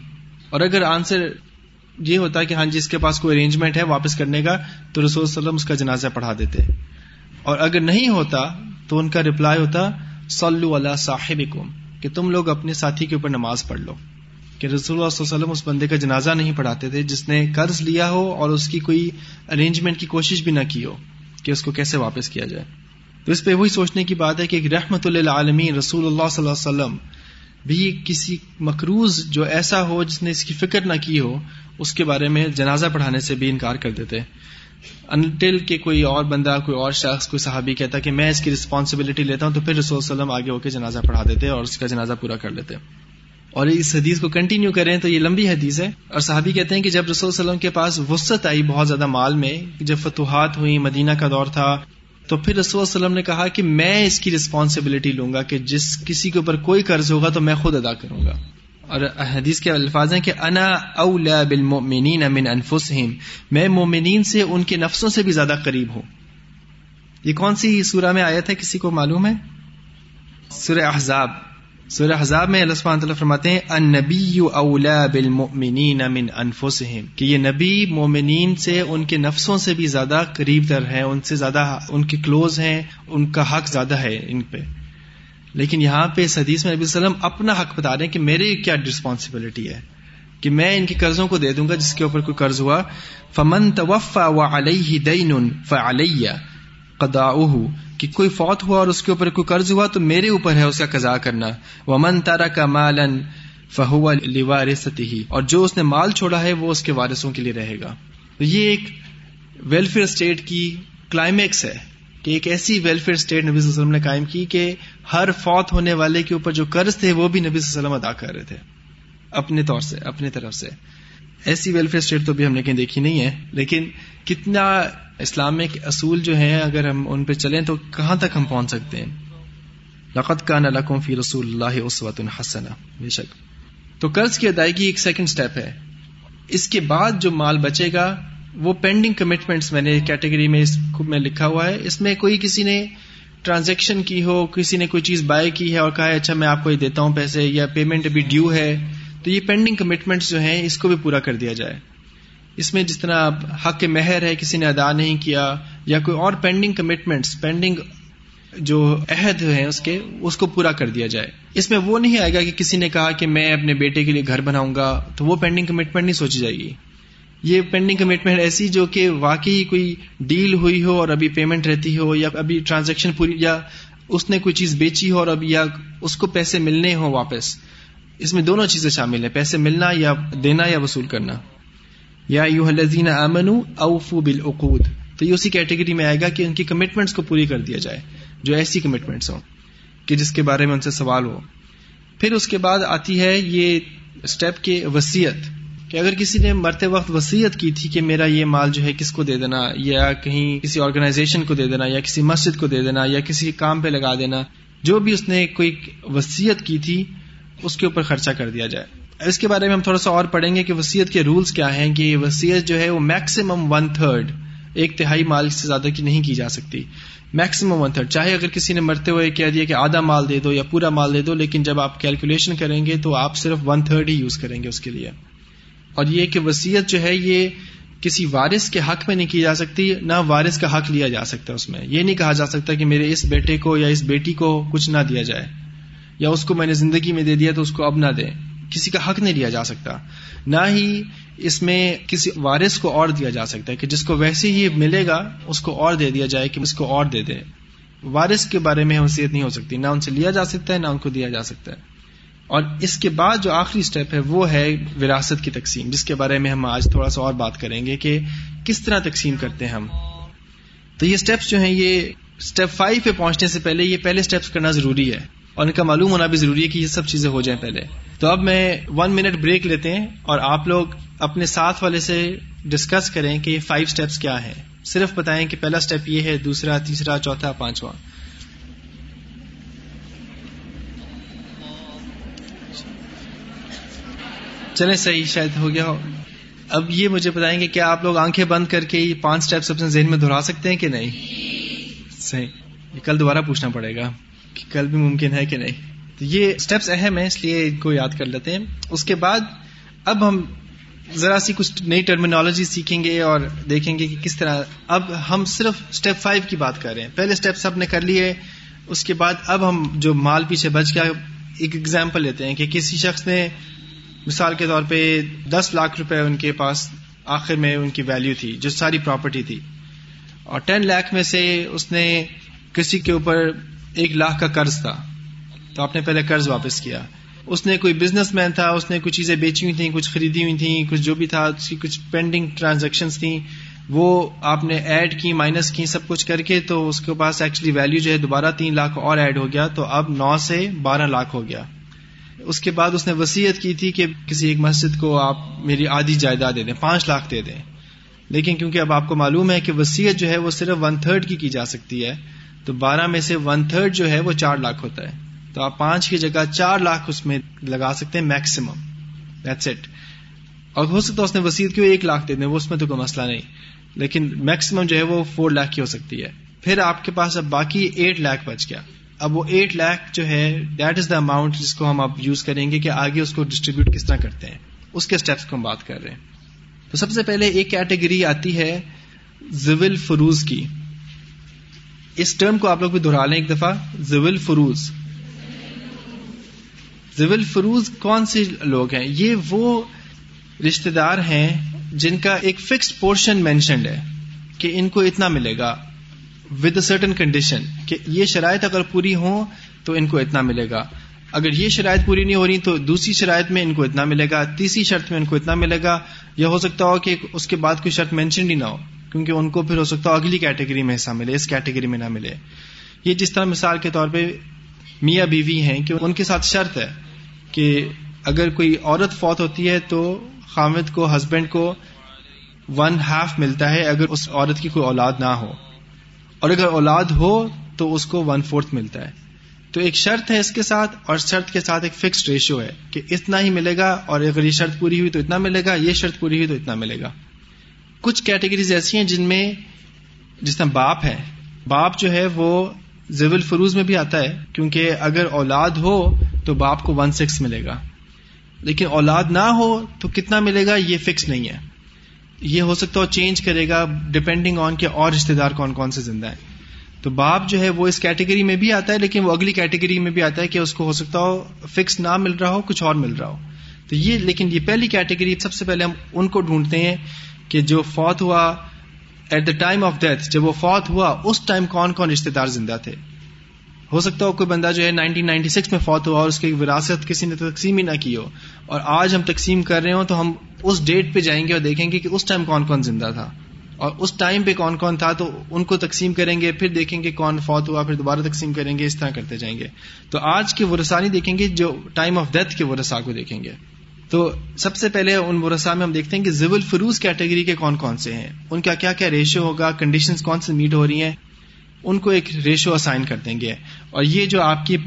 اور اگر آنسر یہ ہوتا کہ ہاں جی اس کے پاس کوئی ارینجمنٹ ہے واپس کرنے کا، تو رسول وسلم اس کا جنازہ پڑھا دیتے۔ اور اگر نہیں ہوتا، تو ان کا ریپلائی ہوتا سلو اللہ صاحب کہ تم لوگ اپنے ساتھی کے اوپر نماز پڑھ لو۔ کہ رسول اللہ صلی اللہ علیہ وسلم اس بندے کا جنازہ نہیں پڑھاتے تھے، جس نے قرض لیا ہو اور اس کی کوئی ارینجمنٹ کی کوشش بھی نہ کی ہو کہ اس کو کیسے واپس کیا جائے۔ تو اس پہ وہی سوچنے کی بات ہے کہ رحمت اللہ رسول اللہ صلی اللہ علیہ وسلم بھی کسی مقروض جو ایسا ہو جس نے اس کی فکر نہ کی ہو، اس کے بارے میں جنازہ پڑھانے سے بھی انکار کر دیتے۔ انٹل کہ کوئی اور بندہ، کوئی اور شخص، کوئی صحابی کہتا کہ میں اس کی رسپانسبلٹی لیتا ہوں تو پھر رسول وسلم آگے ہو کے جنازہ پڑھا دیتے اور اس کا جنازہ پورا کر لیتے۔ اور اس حدیث کو کنٹینیو کریں تو یہ لمبی حدیث ہے۔ اور صحابی کہتے ہیں کہ جب رسول وسلم کے پاس وسط آئی بہت زیادہ مال میں، جب فتوحات ہوئی مدینہ کا دور تھا تو پھر رسول وسلم نے کہا کہ میں اس کی رسپانسبلٹی لوں گا کہ جس کسی کے اوپر کوئی قرض ہوگا تو میں خود ادا کروں گا۔ اور حدیث کے الفاظ ہیں کہ انا اولا بالمؤمنین من انفسہم۔ میں مومنین سے ان کے نفسوں سے بھی زیادہ قریب ہوں۔ یہ کون سی سورہ میں آیت ہے؟ کسی کو معلوم ہے؟ سورہ احزاب۔ سورہ حزاب میں اللہ سبحانہ تعالیٰ فرماتے ہیں ان نبی اولا بالمؤمنین من انفسہم، کہ یہ نبی مومنین سے ان کے نفسوں سے بھی زیادہ قریب تر ہیں، ان سے زیادہ ان کے کلوز ہیں، ان کا حق زیادہ ہے ان پہ۔ لیکن یہاں پہ اس حدیث میں نبی صلی اللہ علیہ وسلم اپنا حق بتا رہے ہیں کہ میری کیا رسپانسبلٹی ہے؟ کہ میں ان کے قرضوں کو دے دوں گا جس کے اوپر کوئی قرض ہوا۔ فمن توفا وعلیہ دین فعلیہ قضاؤہ کہ کوئی فوت ہوا اور اس کے اوپر کوئی قرض ہوا تو میرے اوپر ہے اس کا قضا کرنا۔ ومن تارا کا مالن فہو ہی اور جو اس نے مال چھوڑا ہے وہ اس کے وارثوں کے لیے رہے گا۔ تو یہ ایک ویلفیئر اسٹیٹ کی کلائمیکس ہے کہ ایک ایسی ویلفیئر اسٹیٹ نبی صلی اللہ علیہ وسلم نے قائم کی کہ ہر فوت ہونے والے کے اوپر جو قرض تھے وہ بھی نبی صلی اللہ علیہ وسلم ادا کر رہے تھے۔ اپنے طور سے اپنی طرف سے۔ ایسی ویلفیئر اسٹیٹ تو بھی ہم نے کہیں دیکھی نہیں ہے، لیکن کتنا اسلامک اصول جو ہیں، اگر ہم ان پہ چلیں تو کہاں تک ہم پہنچ سکتے ہیں؟ لقت کا نلکم فی رسول اللہ اسوت الحسن بے شک۔ تو قرض کی ادائیگی ایک سیکنڈ اسٹیپ ہے۔ اس کے بعد جو مال بچے گا، وہ پینڈنگ کمٹمنٹس میں نے کیٹیگری میں اس میں لکھا ہوا ہے۔ اس میں کوئی کسی نے ٹرانزیکشن کی ہو، کسی نے کوئی چیز بائی کی ہے اور کہا ہے اچھا میں آپ کو یہ دیتا ہوں پیسے یا پیمنٹ ابھی ڈیو ہے، تو یہ پینڈنگ کمٹمنٹس جو ہیں، اس کو بھی پورا کر دیا جائے۔ اس میں جس طرح حق مہر ہے، کسی نے ادا نہیں کیا، یا کوئی اور پینڈنگ کمٹمنٹس پینڈنگ جو عہد ہیں اس کے، اس کو پورا کر دیا جائے۔ اس میں وہ نہیں آئے گا کہ کسی نے کہا کہ میں اپنے بیٹے کے لیے گھر بناؤں گا، تو وہ پینڈنگ کمٹمنٹ نہیں سوچی جائے گی۔ یہ پینڈنگ کمٹمنٹ ایسی جو کہ واقعی کوئی ڈیل ہوئی ہو اور ابھی پیمنٹ رہتی ہو، یا ابھی ٹرانزیکشن پوری، یا اس نے کوئی چیز بیچی ہو اور اب یا اس کو پیسے ملنے ہوں واپس۔ اس میں دونوں چیزیں شامل ہیں، پیسے ملنا یا دینا یا وصول کرنا۔ یا یو الذین امن اوفو بالعقود۔ تو یہ اسی کیٹیگری میں آئے گا کہ ان کی کمٹمنٹس کو پوری کر دیا جائے، جو ایسی کمٹمنٹس ہوں کہ جس کے بارے میں ان سے سوال ہو۔ پھر اس کے بعد آتی ہے یہ اسٹیپ کے وسیعت کہ اگر کسی نے مرتے وقت وسیعت کی تھی کہ میرا یہ مال جو ہے کس کو دے دینا، یا کہیں کسی آرگنائزیشن کو دے دینا، یا کسی مسجد کو دے دینا، یا کسی کام پہ لگا دینا، جو بھی اس نے کوئی وسیعت کی تھی، اس کے اوپر خرچہ کر دیا جائے۔ اس کے بارے میں ہم تھوڑا سا اور پڑھیں گے کہ وسیعت کے رولس کیا ہیں کہ وسیعت جو ہے وہ میکسیمم ون تھرڈ ایک تہائی مال سے زیادہ کی نہیں کی جا سکتی۔ میکسیمم ون تھرڈ چاہے اگر کسی نے مرتے ہوئے کہہ دیا کہ آدھا مال دے دو یا پورا مال دے دو، لیکن جب آپ کیلکولیشن کریں گے تو آپ صرف ون تھرڈ ہی یوز کریں گے اس کے لیے۔ اور یہ کہ وسیعت جو ہے یہ کسی وارث کے حق میں نہیں کی جا سکتی، نہ وارث کا حق لیا جا سکتا اس میں۔ یہ نہیں کہا جا سکتا کہ میرے اس بیٹے کو یا اس بیٹی کو کچھ نہ دیا جائے، یا اس کو میں نے زندگی میں دے دیا تو اس کو اب نہ دیں۔ کسی کا حق نہیں لیا جا سکتا۔ نہ ہی اس میں کسی وارث کو اور دیا جا سکتا ہے کہ جس کو ویسے ہی ملے گا، اس کو اور دے دیا جائے کہ اس کو اور دے دے۔ وارث کے بارے میں حیثیت نہیں ہو سکتی، نہ ان سے لیا جا سکتا ہے، نہ ان کو دیا جا سکتا ہے۔ اور اس کے بعد جو آخری اسٹیپ ہے، وہ ہے وراثت کی تقسیم، جس کے بارے میں ہم آج تھوڑا سا اور بات کریں گے کہ کس طرح تقسیم کرتے ہیں ہم۔ تو یہ اسٹیپس جو ہیں، یہ اسٹیپ فائیو پہ پہنچنے سے پہلے یہ پہلے اسٹیپس کرنا ضروری ہے۔ اور ان کا معلوم ہونا بھی ضروری ہے کہ یہ سب چیزیں ہو جائیں پہلے۔ تو اب میں ون منٹ بریک لیتے ہیں اور آپ لوگ اپنے ساتھ والے سے ڈسکس کریں کہ یہ فائیو اسٹیپس کیا ہے صرف بتائیں کہ پہلا اسٹیپ یہ ہے، دوسرا، تیسرا، چوتھا، پانچواں۔ چلے صحیح، شاید ہو گیا ہو۔ اب یہ مجھے بتائیں گے کیا آپ لوگ آنکھیں بند کر کے یہ پانچ اسٹیپس اپنے ذہن میں دہرا سکتے ہیں کہ نہیں؟ صحیح۔ یہ کل دوبارہ پوچھنا پڑے گا کہ کل بھی ممکن ہے کہ نہیں۔ یہ اسٹیپس اہم ہیں، اس لیے ان کو یاد کر لیتے ہیں۔ اس کے بعد اب ہم ذرا سی کچھ نئی ٹرمینالوجی سیکھیں گے اور دیکھیں گے کہ کس طرح اب ہم صرف اسٹیپ فائیو کی بات کر رہے ہیں۔ پہلے اسٹیپ سب نے کر لیے، اس کے بعد اب ہم جو مال پیچھے بچ گیا، ایک ایگزامپل لیتے ہیں کہ کسی شخص نے مثال کے طور پہ دس لاکھ روپے ان کے پاس آخر میں ان کی ویلو تھی، جو ساری پراپرٹی تھی۔ اور ٹین لاکھ میں سے اس نے کسی کے اوپر ایک لاکھ کا قرض تھا۔ تو آپ نے پہلے قرض واپس کیا۔ اس نے کوئی بزنس مین تھا، اس نے کچھ چیزیں بیچی ہوئی تھیں، کچھ خریدی ہوئی تھیں، کچھ جو بھی تھا، اس کی کچھ پینڈنگ ٹرانزیکشن تھیں۔ وہ آپ نے ایڈ کی مائنس کی، سب کچھ کر کے تو اس کے پاس ایکچولی ویلو جو ہے دوبارہ تین لاکھ اور ایڈ ہو گیا۔ تو اب نو سے بارہ لاکھ ہو گیا۔ اس کے بعد اس نے وسیعت کی تھی کہ کسی ایک مسجد کو آپ میری آدھی جائیداد دے دیں، پانچ لاکھ دے دیں۔ لیکن کیونکہ اب آپ کو معلوم ہے کہ وسیعت جو ہے وہ صرف ون تھرڈ کی کی جا سکتی ہے، تو بارہ میں سے ون تھرڈ جو ہے وہ چار لاکھ ہوتا ہے۔ تو آپ پانچ کی جگہ چار لاکھ اس میں لگا سکتے ہیں میکسیمم دیٹس اٹ اور ہو سکتا ہے اس نے وسیعت کیوں ایک لاکھ دے دیں؟ وہ اس میں تو کوئی مسئلہ نہیں. لیکن میکسیمم جو ہے وہ فور لاکھ کی ہو سکتی ہے. پھر آپ کے پاس اب باقی ایٹ لاکھ بچ گیا. اب وہ ایٹ لاکھ جو ہے دیٹ از دا اماؤنٹ جس کو ہم اب یوز کریں گے کہ آگے اس کو ڈسٹریبیوٹ کس طرح کرتے ہیں. اس کے اسٹیپس کو ہم بات کر رہے ہیں. تو سب سے پہلے ایک کیٹیگری آتی ہے زول فروز کی. اس ٹرم کو آپ لوگ بھی دہرا لیں ایک دفعہ. زول فروز زول فروز کون سے لوگ ہیں؟ یہ وہ رشتے دار ہیں جن کا ایک فکسڈ پورشن مینشنڈ ہے کہ ان کو اتنا ملے گا ود اے سرٹن کنڈیشن کہ یہ شرائط اگر پوری ہوں تو ان کو اتنا ملے گا۔ اگر یہ شرائط پوری نہیں ہو رہی تو دوسری شرائط میں ان کو اتنا ملے گا، تیسری شرط میں ان کو اتنا ملے گا۔ یا ہو سکتا ہو کہ اس کے بعد کوئی شرط مینشن ہی نہ ہو، کیونکہ ان کو پھر ہو سکتا ہو اگلی کیٹیگری میں حصہ ملے، اس کیٹیگری میں نہ ملے۔ یہ جس طرح مثال کے طور پہ میاں بیوی ہیں کہ ان کے ساتھ شرط ہے کہ اگر کوئی عورت فوت ہوتی ہے تو خامد کو ہسبینڈ کو ون ہاف ملتا ہے اگر اس عورت کی کوئی اولاد نہ ہو۔ اور اگر اولاد ہو تو اس کو ون فورتھ ملتا ہے۔ تو ایک شرط ہے اس کے ساتھ اور شرط کے ساتھ ایک فکس ریشیو ہے کہ اتنا ہی ملے گا اور اگر یہ شرط پوری ہوئی تو اتنا ملے گا، یہ شرط پوری ہوئی تو اتنا ملے گا۔ کچھ کیٹیگریز ایسی ہیں جن میں جس طرح باپ ہے باپ جو ہے وہ زیول فروز میں بھی آتا ہے، کیونکہ اگر اولاد ہو تو باپ کو ون سکس ملے گا۔ لیکن اولاد نہ ہو تو کتنا ملے گا؟ یہ فکس نہیں ہے۔ یہ ہو سکتا ہے چینج کرے گا ڈپینڈنگ آن کے اور رشتے دار کون کون سے زندہ ہیں۔ تو باپ جو ہے وہ اس کیٹیگری میں بھی آتا ہے، لیکن وہ اگلی کیٹیگری میں بھی آتا ہے کہ اس کو ہو سکتا ہو فکس نہ مل رہا ہو، کچھ اور مل رہا ہو۔ تو یہ، لیکن یہ پہلی کیٹیگری سب سے پہلے ہم ان کو ڈھونڈتے ہیں کہ جو فوت ہوا at the time of death جب وہ فوت ہوا، اس ٹائم کون کون رشتے دار زندہ تھے؟ ہو سکتا ہو کوئی بندہ جو ہے نائنٹین نائنٹی سکس میں فوت ہوا اور اس کی وراثت کسی نے تقسیم ہی نہ کی ہو۔ اور آج ہم تقسیم کر رہے ہوں تو ہم اس ڈیٹ پہ جائیں گے اور دیکھیں گے کہ اس ٹائم کون کون زندہ تھا۔ اور اس ٹائم پہ کون کون تھا تو ان کو تقسیم کریں گے، پھر دیکھیں گے کون فوت ہوا، پھر دوبارہ تقسیم کریں گے، اس طرح کرتے جائیں گے۔ تو آج کے ورسا نہیں دیکھیں گے جو ٹائم آف ڈیتھ کے ورسا کو دیکھیں گے۔ تو سب سے پہلے ان ورسا میں ہم دیکھتے ہیں کہ زبل فروز کیٹیگری کے کون کون سے ہیں؟ ان کا کیا کیا ریشو ہوگا؟ کنڈیشن کون سے میٹ ہو رہی ہیں؟ ان کو ایک ریشو اسائن کر دیں گے۔ اور یہ جو آپ کی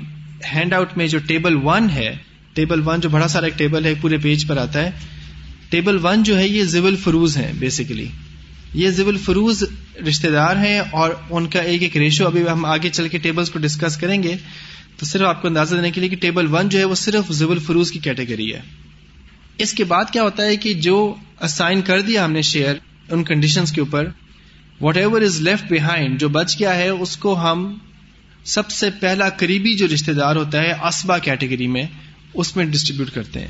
ہینڈ آؤٹ میں جو ٹیبل ون ہے ٹیبل ون جو بڑا سارا ایک ٹیبل ہے پورے پیج پر آتا ہے۔ ٹیبل ون جو ہے، یہ زبل فروز ہے بیسیکلی یہ زبل فروز رشتے دار ہیں اور ان کا ایک ایک ریشو، ابھی ہم آگے چل کے ٹیبلز کو ڈسکس کریں گے۔ تو صرف آپ کو اندازہ دینے کے لیے کہ ٹیبل ون جو ہے، وہ صرف زبل فروز کی کیٹیگری ہے۔ اس کے بعد کیا ہوتا ہے کہ جو اسائن کر دیا ہم نے شیئر ان کنڈیشنز کے اوپر whatever is left behind جو بچ گیا ہے اس کو ہم سب سے پہلا قریبی جو رشتے دار ہوتا ہے اسبا کیٹیگری میں اس میں ڈسٹریبیوٹ کرتے ہیں۔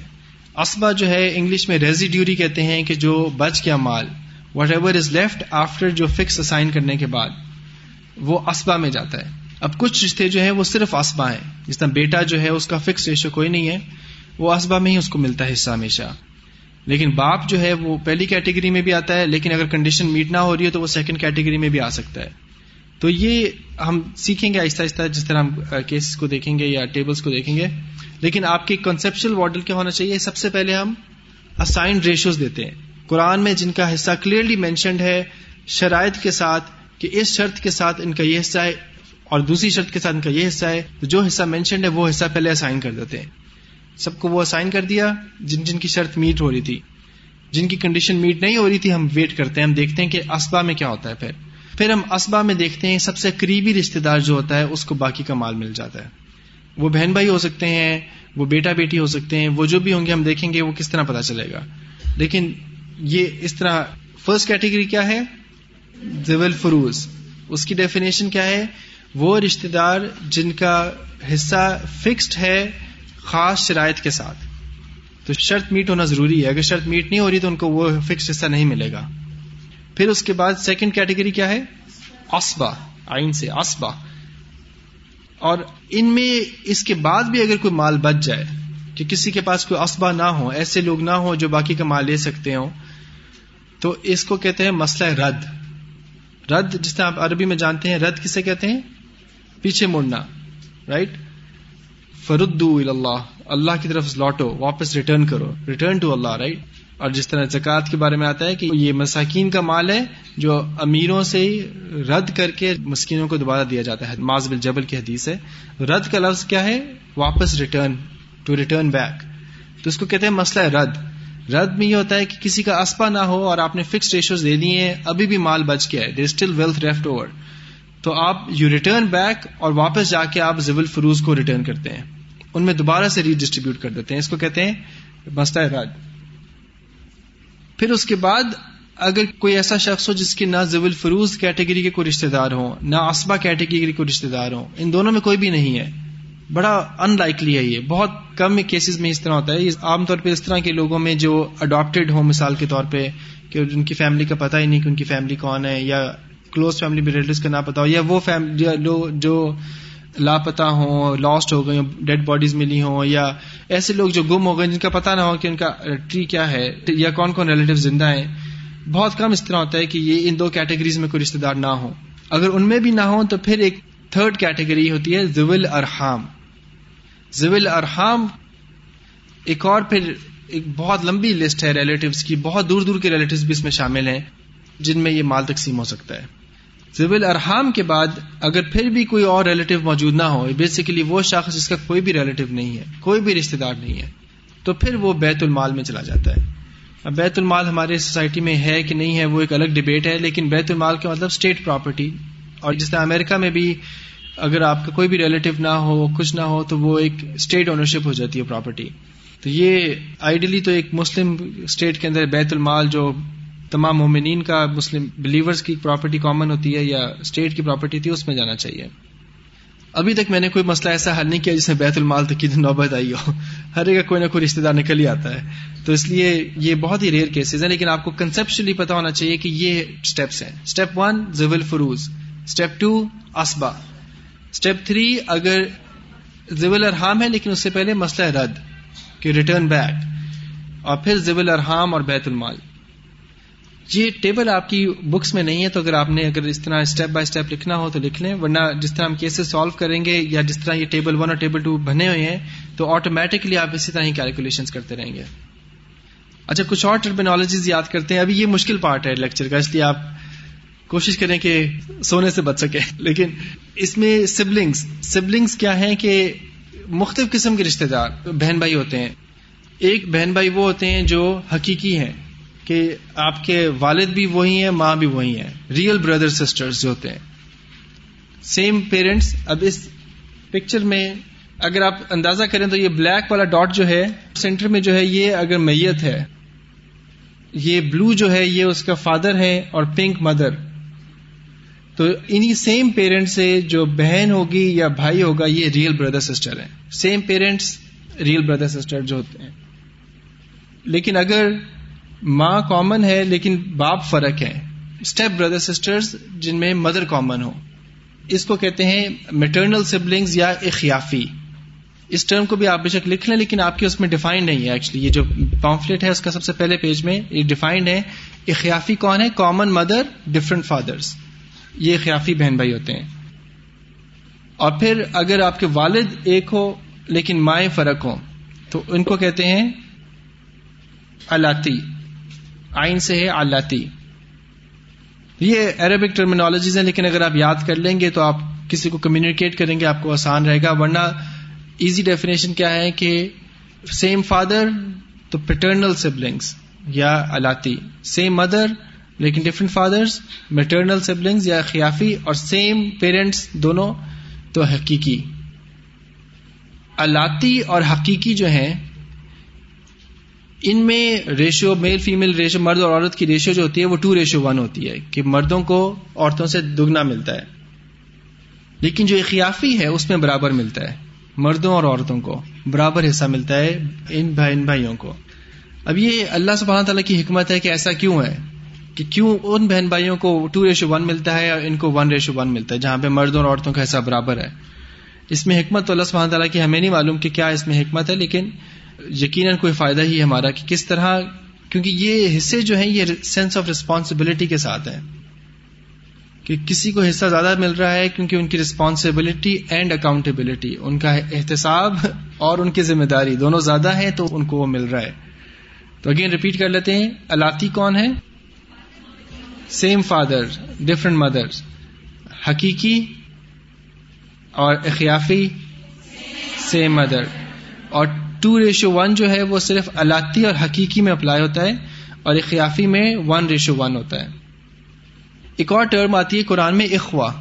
اسبا جو ہے انگلش میں ریزیڈیوری کہتے ہیں کہ جو بچ گیا مال whatever is left after جو فکس اسائن کرنے کے بعد وہ اسبا میں جاتا ہے۔ اب کچھ رشتے جو ہیں وہ صرف اسبا ہیں، جس طرح بیٹا جو ہے اس کا فکس ریشو کوئی نہیں ہے۔ وہ اسبا میں ہی اس کو ملتا ہے حصہ ہمیشہ۔ لیکن باپ جو ہے وہ پہلی کیٹیگری میں بھی آتا ہے، لیکن اگر کنڈیشن میٹ نہ ہو رہی ہے تو وہ سیکنڈ کیٹیگری میں بھی آ سکتا ہے۔ تو یہ ہم سیکھیں گے آہستہ آہستہ، جس طرح ہم کیسز کو دیکھیں گے یا ٹیبلس کو دیکھیں گے۔ لیکن آپ کی کنسپشل ماڈل کیا ہونا چاہیے؟ سب سے پہلے ہم اسائنڈ ریشوز دیتے ہیں۔ قرآن میں جن کا حصہ کلیئرلی مینشنڈ ہے، شرائط کے ساتھ کہ اس شرط کے ساتھ ان کا یہ حصہ ہے اور دوسری شرط کے ساتھ ان کا یہ حصہ ہے، تو جو حصہ مینشنڈ ہے وہ حصہ پہلے اسائن کر دیتے ہیں۔ سب کو وہ اسائن کر دیا جن جن کی شرط میٹ ہو رہی تھی۔ جن کی کنڈیشن میٹ نہیں ہو رہی تھی، ہم ویٹ کرتے ہیں، ہم دیکھتے ہیں کہ اسبا میں کیا ہوتا ہے پھر۔ پھر ہم اسبا میں دیکھتے ہیں، سب سے قریبی رشتے دار جو ہوتا ہے، اس کو باقی کا مال مل جاتا ہے۔ وہ بہن بھائی ہو سکتے ہیں، وہ بیٹا بیٹی ہو سکتے ہیں، وہ جو بھی ہوں گے، ہم دیکھیں گے وہ کس طرح پتا چلے گا۔ لیکن یہ اس طرح فرسٹ کیٹیگری کیا ہے؟ زول فروز اس کی ڈیفینیشن کیا ہے؟ وہ رشتے دار جن کا حصہ فکسڈ ہے خاص شرائط کے ساتھ۔ تو شرط میٹ ہونا ضروری ہے۔ اگر شرط میٹ نہیں ہو رہی تو ان کو وہ فکس حصہ نہیں ملے گا۔ پھر اس کے بعد سیکنڈ کیٹیگری کیا ہے؟ اسبا آئین سے اسبا اور ان میں اس کے بعد بھی اگر کوئی مال بچ جائے کہ کسی کے پاس کوئی اسبا نہ ہو، ایسے لوگ نہ ہو جو باقی کا مال لے سکتے ہوں، تو اس کو کہتے ہیں مسئلہ رد۔ رد جس طرح آپ عربی میں جانتے ہیں، رد کسے کہتے ہیں؟ پیچھے مڑنا رائٹ فرد اللہ اللہ کی طرف لوٹو، واپس ریٹرن کرو۔ ریٹرن ٹو اللہ رائٹ اور جس طرح زکوٰۃ کے بارے میں آتا ہے کہ یہ مساکین کا مال ہے جو امیروں سے رد کر کے مسکینوں کو دوبارہ دیا جاتا ہے۔ معذ بل جبل کی حدیث ہے، رد کا لفظ کیا ہے؟ واپس ریٹرن ٹو ریٹرن بیک تو اس کو کہتے ہیں مسئلہ رد۔ رد میں یہ ہوتا ہے کہ کسی کا اسپا نہ ہو اور آپ نے فکس ریشوز دے دیے ہیں، ابھی بھی مال بچ گیا ہے۔ There still wealth left over تو آپ یو ریٹرن بیک اور واپس جا کے آپ زبل فروز کو ریٹرن کرتے ہیں۔ ان میں دوبارہ سے ریڈسٹریبیوٹ کر دیتے ہیں۔ اس کو کہتے ہیں مسئلہ رد پھر اس کے بعد اگر کوئی ایسا شخص ہو جس کی نہ زبل فروز کیٹیگری کے کوئی رشتے دار ہوں، نہ اسبا کیٹیگری کے کوئی رشتے دار ہوں، ان دونوں میں کوئی بھی نہیں ہے۔ بڑا ان لائکلی ہے یہ۔ بہت کم کیسز میں اس طرح ہوتا ہے۔ عام طور پہ اس طرح کے لوگوں میں جو اڈاپٹیڈ ہوں، مثال کے طور پہ کہ ان کی فیملی کا پتہ ہی نہیں کہ ان کی فیملی کون ہے، یا کلوز فیملی ریلیٹو کا نہ پتا ہو، یا وہ فیملی جو لاپتہ ہوں لاسٹ ہو گئے ڈیڈ باڈیز ملی ہوں، یا ایسے لوگ جو گم ہو گئے جن کا پتا نہ ہو کہ ان کا ٹری کیا ہے، یا کون کون ریلیٹو زندہ ہیں، بہت کم اس طرح ہوتا ہے کہ یہ ان دو کیٹیگریز میں کوئی رشتے دار نہ ہو اگر ان میں بھی نہ ہو تو پھر ایک تھرڈ کیٹیگری ہوتی ہے زول ارحام زول ارحام ایک اور پھر ایک بہت لمبی لسٹ ہے ریلیٹوز کی، بہت دور دور کے ریلیٹوز بھی اس میں شامل ہیں، جن میں یہ مال تقسیم ہو سکتا ہے۔ زبل ارحام کے بعد اگر پھر بھی کوئی اور ریلیٹو موجود نہ ہو بیسیکلی وہ شخص جس کا کوئی بھی ریلیٹو نہیں ہے، کوئی بھی رشتے دار نہیں ہے، تو پھر وہ بیت المال میں چلا جاتا ہے۔ اب بیت المال ہمارے سوسائٹی میں ہے کہ نہیں ہے، وہ ایک الگ ڈبیٹ ہے، لیکن بیت المال کا مطلب اسٹیٹ پراپرٹی اور جس طرح امیرکا میں بھی اگر آپ کا کوئی بھی ریلیٹو نہ ہو، کچھ نہ ہو، تو وہ ایک اسٹیٹ اونرشپ ہو جاتی ہے پراپرٹی تو یہ آئیڈیلی تو ایک مسلم اسٹیٹ کے اندر بیت المال جو تمام مومنین کا مسلم بلیورز کی پراپرٹی کامن ہوتی ہے یا اسٹیٹ کی پراپرٹی تھی، اس میں جانا چاہیے۔ ابھی تک میں نے کوئی مسئلہ ایسا حل نہیں کیا جس میں بیت المال تک کی نوبت آئی ہو۔ ہر ایک کوئی نہ کوئی رشتے دار نکل ہی آتا ہے۔ تو اس لیے یہ بہت ہی ریئر کیسز ہیں، لیکن آپ کو کنسپشلی پتا ہونا چاہیے کہ یہ اسٹیپس ہیں۔ اسٹیپ ون زبل فروز اسٹیپ ٹو اسبا اسٹیپ تھری اگر زبل ارحام ہے، لیکن اس سے پہلے مسئلہ رد، کہ ریٹرن بیک اور پھر زبل ارحام اور بیت المال۔ جی، یہ ٹیبل آپ کی بکس میں نہیں ہے، تو اگر آپ نے اگر اس طرح اسٹیپ بائی اسٹیپ لکھنا ہو تو لکھ لیں، ورنہ جس طرح ہم کیسز سالو کریں گے یا جس طرح یہ ٹیبل ون اور ٹیبل ٹو بنے ہوئے ہیں، تو آٹومیٹکلی آپ اسی طرح ہی کیلکولیشن کرتے رہیں گے۔ اچھا کچھ اور ٹرمینالوجیز یاد کرتے ہیں۔ ابھی یہ مشکل پارٹ ہے لیکچر کا، اس لیے آپ کوشش کریں کہ سونے سے بچ سکے لیکن اس میں سبلنگس سبلنگس کیا ہے کہ مختلف قسم کے رشتے دار، بہن بھائی ہوتے ہیں۔ ایک بہن بھائی وہ ہوتے ہیں جو حقیقی ہیں۔ کہ آپ کے والد بھی وہی ہیں، ماں بھی وہی ہیں۔ ریئل بردر سسٹر جو ہوتے ہیں۔ سیم پیرنٹس اب اس پکچر میں اگر آپ اندازہ کریں تو یہ بلیک والا ڈاٹ جو ہے سینٹر میں جو ہے یہ اگر میت ہے، یہ بلو جو ہے، یہ اس کا فادر ہے اور پنک مدر تو انہی سیم پیرنٹ سے جو بہن ہوگی یا بھائی ہوگا، یہ ریئل بردر سسٹر ہے same parents real brother sister جو ہوتے ہیں۔ لیکن اگر ماں کامن ہے لیکن باپ فرق ہے اسٹیپ بردر سسٹرز جن میں مدر کامن ہو۔ اس کو کہتے ہیں میٹرنل سبلنگز یا اخیافی۔ اس ٹرم کو بھی آپ بے شک لکھ لیں لیکن آپ کے اس میں ڈیفائنڈ نہیں ہے ایکچولی یہ جو پامفلٹ ہے اس کا سب سے پہلے پیج میں یہ ڈیفائنڈ ہے۔ اخیافی کون ہے؟ کامن مدر ڈفرنٹ فادرس یہ اخیافی بہن بھائی ہوتے ہیں۔ اور پھر اگر آپ کے والد ایک ہو لیکن مائیں فرق ہو تو ان کو کہتے ہیں الاتی۔ آئین سے ہے آلاتی۔ یہ عربک ٹرمینالوجیز ہیں، لیکن اگر آپ یاد کر لیں گے تو آپ کسی کو کمیونیکیٹ کریں گے، آپ کو آسان رہے گا۔ ورنہ ایزی ڈیفینیشن کیا ہے کہ سیم فادر تو پیٹرنل سبلنگس یا الاتی سیم مدر لیکن ڈفرنٹ فادرس میٹرنل سبلنگس یا خیافی اور سیم پیرنٹس دونوں تو حقیقی۔ الاتی اور حقیقی جو ہیں ان میں ریشو میل فیمل ریشو مرد اور عورت کی ریشو جو ہوتی ہے وہ ٹو ریشو ون ہوتی ہے کہ مردوں کو عورتوں سے دگنا ملتا ہے۔ لیکن جو اخیافی ہے اس میں برابر ملتا ہے۔ مردوں اور عورتوں کو برابر حصہ ملتا ہے ان بھائیوں کو۔ اب یہ اللہ سبحانہ تعالیٰ کی حکمت ہے کہ ایسا کیوں ہے؟ کہ کیوں ان بہن بھائیوں کو ٹو ریشو ون ملتا ہے اور ان کو ون ریشو ون ملتا ہے، جہاں پہ مردوں اور عورتوں کا حصہ برابر ہے۔ اس میں حکمت تو اللہ سبحانہ تعالیٰ کی ہمیں نہیں معلوم کہ کیا اس میں حکمت ہے، لیکن یقیناً کوئی فائدہ ہی ہمارا کہ کس طرح، کیونکہ یہ حصے جو ہیں، یہ سینس آف ریسپانسبلٹی کے ساتھ ہیں۔ کہ کسی کو حصہ زیادہ مل رہا ہے کیونکہ ان کی ریسپانسبلٹی اینڈ اکاؤنٹیبلٹی ان کا احتساب اور ان کی ذمہ داری دونوں زیادہ ہیں تو ان کو وہ مل رہا ہے۔ تو اگین ریپیٹ کر لیتے ہیں، الاتی کون ہے سیم فادر ڈفرنٹ مدر حقیقی اور اخیافی سیم مدر اور ٹو ریشو ون جو ہے وہ صرف الاتی اور حقیقی میں اپلائی ہوتا ہے اور اخیافی میں ون ریشو ون ہوتا ہے۔ ایک اور ٹرم آتی ہے قرآن میں اخوا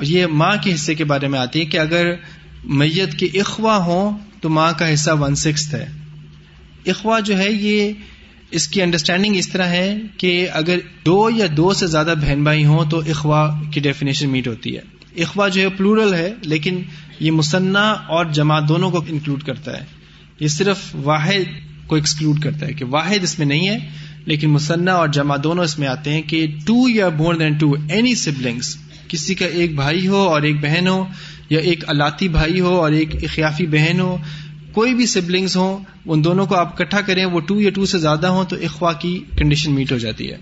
یہ ماں کے حصے کے بارے میں آتی ہے کہ اگر میت کے اخوا ہوں تو ماں کا حصہ ون سکس ہے۔ اخوا جو ہے یہ اس کی انڈرسٹینڈنگ اس طرح ہے کہ اگر دو یا دو سے زیادہ بہن بھائی ہوں تو اخوا کی ڈیفینیشن میٹ ہوتی ہے۔ اخوا جو ہے پلورل ہے، لیکن یہ مصنع اور جماعت دونوں کو انکلوڈ کرتا ہے۔ یہ صرف واحد کو ایکسکلوڈ کرتا ہے کہ واحد اس میں نہیں ہے، لیکن مصنع اور جمع دونوں اس میں آتے ہیں کہ ٹو یا more than two any siblings کسی کا ایک بھائی ہو اور ایک بہن ہو، یا ایک الاتی بھائی ہو اور ایک اخیافی بہن ہو، کوئی بھی سبلنگس ہوں، ان دونوں کو آپ اکٹھا کریں، وہ ٹو یا ٹو سے زیادہ ہوں، تو اخوا کی کنڈیشن میٹ ہو جاتی ہے۔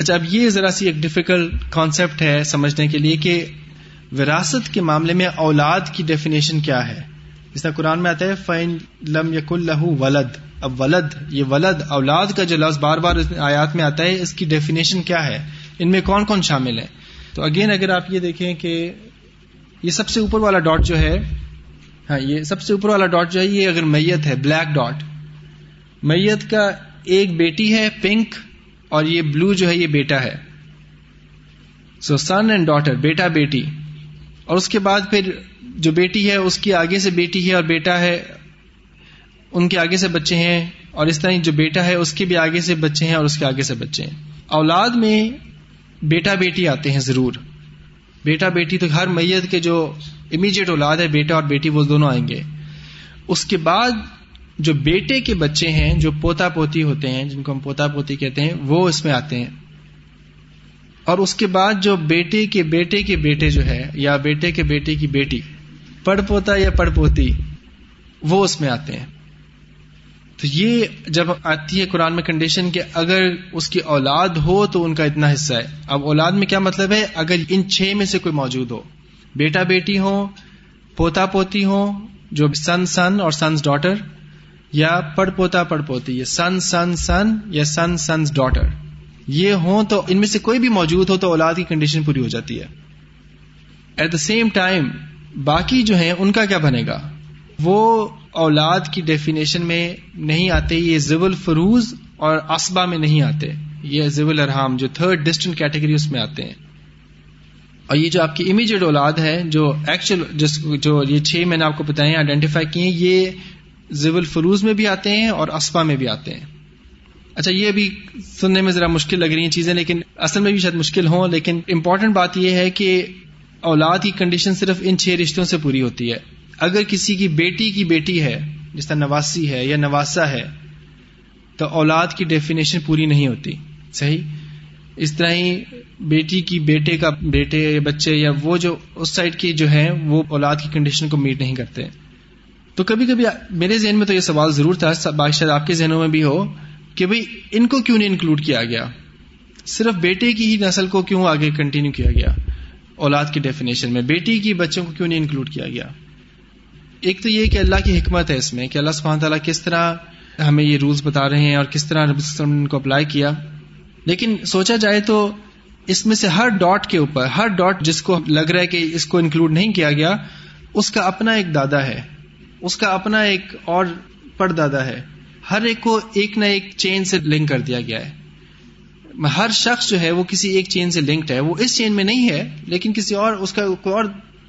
اچھا اب یہ ذرا سی ایک ڈفیکلٹ کانسیپٹ ہے سمجھنے کے لیے کہ وراثت کے معاملے میں اولاد کی ڈیفینیشن کیا ہے؟ جس طرح قرآن میں آتا ہے فائن لم یق اللہ ولد۔ اب ولد، یہ ولد، اولاد کا جو لفظ بار بار آیات میں آتا ہے، اس کی ڈیفینیشن کیا ہے؟ ان میں کون کون شامل ہے؟ تو اگین اگر آپ یہ دیکھیں کہ یہ سب سے اوپر والا ڈاٹ جو ہے ہاں یہ سب سے اوپر والا ڈاٹ جو ہے، یہ اگر میت ہے بلیک ڈاٹ میت کا ایک بیٹی ہے پنک اور یہ بلو جو ہے یہ بیٹا ہے۔ سو سن اینڈ ڈاٹر بیٹا بیٹی اور اس کے بعد پھر جو بیٹی ہے، اس کی آگے سے بیٹی ہے اور بیٹا ہے، ان کے آگے سے بچے ہیں۔ اور اس طرح جو بیٹا ہے، اس کے بھی آگے سے بچے ہیں اور اس کے آگے سے بچے ہیں۔ اولاد میں بیٹا، بیٹی آتے ہیں ضرور۔ بیٹا، بیٹی تو ہر میت کے جو امیجیٹ اولاد ہے، بیٹا اور بیٹی وہ دونوں آئیں گے۔ اس کے بعد جو بیٹے کے بچے ہیں، جو پوتا پوتی ہوتے ہیں، جن کو ہم پوتا پوتی کہتے ہیں، وہ اس میں آتے ہیں۔ اور اس کے بعد جو بیٹے کے بیٹے کے بیٹے جو ہے، یا بیٹے کے بیٹے کی بیٹی، پڑ پوتا یا پڑ پوتی، وہ اس میں آتے ہیں۔ تو یہ جب آتی ہے قرآن میں کنڈیشن کہ اگر اس کی اولاد ہو تو ان کا اتنا حصہ ہے۔ اب اولاد میں کیا مطلب ہے؟ اگر ان چھ میں سے کوئی موجود ہو۔ بیٹا بیٹی ہو پوتا پوتی ہو جو سن سن اور سنس ڈاٹر یا پڑ پوتا پڑ پوتی یا سن سن سن یا سن سنس ڈاٹر یہ ہوں تو ان میں سے کوئی بھی موجود ہو تو اولاد کی کنڈیشن پوری ہو جاتی ہے۔ ایٹ دا سیم ٹائم باقی جو ہیں، ان کا کیا بنے گا؟ وہ اولاد کی ڈیفینیشن میں نہیں آتے، یہ زبل فروز اور اسبا میں نہیں آتے۔ یہ زبل ارحام، جو تھرڈ ڈسٹنٹ کیٹیگری اس میں آتے ہیں۔ اور یہ جو آپ کی امیجیٹ اولاد ہے، جو ایکچوئل جو یہ چھ میں نے آپ کو بتائے آئیڈینٹیفائی کیے، یہ زبل فروز میں بھی آتے ہیں اور اسبا میں بھی آتے ہیں۔ اچھا یہ بھی سننے میں ذرا مشکل لگ رہی ہیں چیزیں، لیکن اصل میں بھی شاید مشکل ہوں، لیکن امپورٹنٹ بات یہ ہے کہ اولاد کی کنڈیشن صرف ان چھ رشتوں سے پوری ہوتی ہے۔ اگر کسی کی بیٹی کی بیٹی ہے، جس طرح نواسی ہے یا نواسا ہے، تو اولاد کی ڈیفینیشن پوری نہیں ہوتی۔ صحیح؟ اس طرح ہی بیٹی کی بیٹے کا بیٹے بچے یا وہ جو اس سائڈ کی جو ہے وہ اولاد کی کنڈیشن کو میٹ نہیں کرتے۔ تو کبھی کبھی میرے ذہن میں تو یہ سوال ضرور تھا شاید آپ کے ذہنوں میں بھی ہو، کہ بھائی ان کو کیوں نہیں انکلوڈ کیا گیا؟ صرف بیٹے کی ہی نسل کو کیوں آگے کنٹینیو کیا گیا؟ اولاد کی ڈیفینیشن میں بیٹی کی بچوں کو کیوں نہیں انکلوڈ کیا گیا؟ ایک تو یہ کہ اللہ کی حکمت ہے اس میں کہ اللہ سبحانہ تعالیٰ کس طرح ہمیں یہ رولس بتا رہے ہیں اور کس طرح نبی وسلم نے ان کو اپلائی کیا۔ لیکن سوچا جائے تو اس میں سے ہر ڈاٹ کے اوپر، ہر ڈاٹ جس کو لگ رہا ہے کہ اس کو انکلوڈ نہیں کیا گیا، اس کا اپنا ایک دادا ہے۔ اس کا اپنا ایک اور پڑ دادا ہے۔ ہر ایک کو ایک نہ ایک چین سے لنک کر دیا گیا ہے۔ ہر شخص جو ہے وہ کسی ایک چین سے لنکڈ ہے۔ وہ اس چین میں نہیں ہے، لیکن کسی اور، اس کا کوئی اور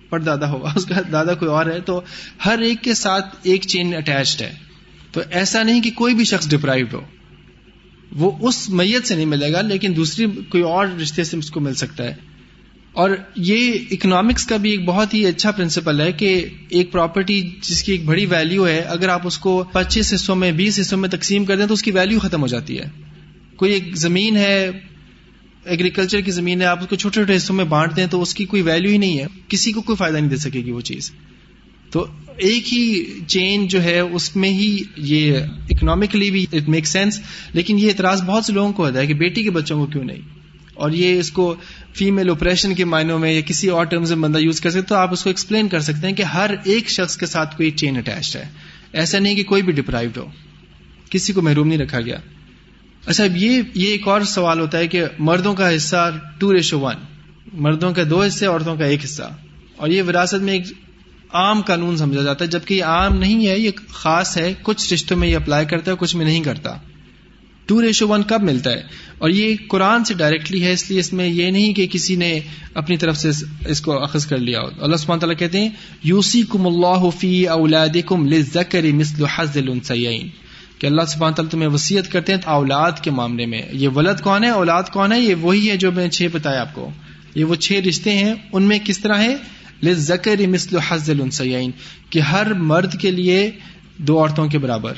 پڑ دادا ہوگا۔ اس کا دادا کوئی اور ہے۔ تو ہر ایک کے ساتھ ایک چین اٹیچڈ ہے۔ تو ایسا نہیں کہ کوئی بھی شخص ڈپرائوڈ ہو۔ وہ اس میت سے نہیں ملے گا، لیکن دوسری کوئی اور رشتے سے اس کو مل سکتا ہے۔ اور یہ اکنامکس کا بھی ایک بہت ہی اچھا پرنسپل ہے کہ ایک پراپرٹی جس کی ایک بڑی ویلو ہے، اگر آپ اس کو پچیس حصوں میں، بیس حصوں میں تقسیم کر دیں تو اس کی ویلو ختم ہو جاتی ہے۔ کوئی ایک زمین ہے ایگریکلچر کی زمین ہے، آپ اس کو چھوٹے چھوٹے حصوں میں بانٹ دیں تو اس کی کوئی ویلو ہی نہیں ہے۔ کسی کو کوئی فائدہ نہیں دے سکے گی وہ چیز۔ تو ایک ہی چین جو ہے، اس میں ہی یہ اکنامیکلی بھی اٹ میک سینس لیکن یہ اعتراض بہت سے لوگوں کو ہوتا ہے کہ بیٹی کے بچوں کو کیوں نہیں؟ اور یہ اس کو فیمل اوپریشن کے معنوں میں یا کسی اور ٹرمز میں بندہ یوز کر سکتے تو آپ اس کو ایکسپلین کر سکتے ہیں کہ ہر ایک شخص کے ساتھ کوئی چین اٹیچڈ ہے۔ ایسا نہیں کہ کوئی بھی ڈپرائوڈ ہو۔ کسی کو محروم نہیں رکھا گیا۔ اچھا یہ یہ ایک اور سوال ہوتا ہے کہ مردوں کا حصہ ٹو ریشو ون مردوں کے دو حصے، عورتوں کا ایک حصہ۔ اور یہ وراثت میں ایک عام قانون سمجھا جاتا ہے، جبکہ یہ عام نہیں ہے، یہ خاص ہے، کچھ رشتوں میں یہ اپلائی کرتا ہے کچھ میں نہیں کرتا۔ ٹو ریشو ون کب ملتا ہے؟ اور یہ قرآن سے ڈائریکٹلی ہے، اس لیے اس میں یہ نہیں کہ کسی نے اپنی طرف سے اس کو اخذ کر لیا ہو۔ اللہ سبحانہ تعالیٰ کہتے ہیں یوسی کم اللہ فی اولاد کم لکری مسل حضل کہ اللہ سبحانہ تعالیٰ تمہیں وسیعت کرتے ہیں اولاد کے معاملے میں۔ یہ ولد کون ہے؟ اولاد کون ہے؟ یہ وہی ہے جو میں چھ بتایا آپ کو۔ یہ وہ چھ رشتے ہیں، ان میں کس طرح ہے لکر مسل حضل السین کہ ہر مرد کے لیے دو عورتوں کے برابر۔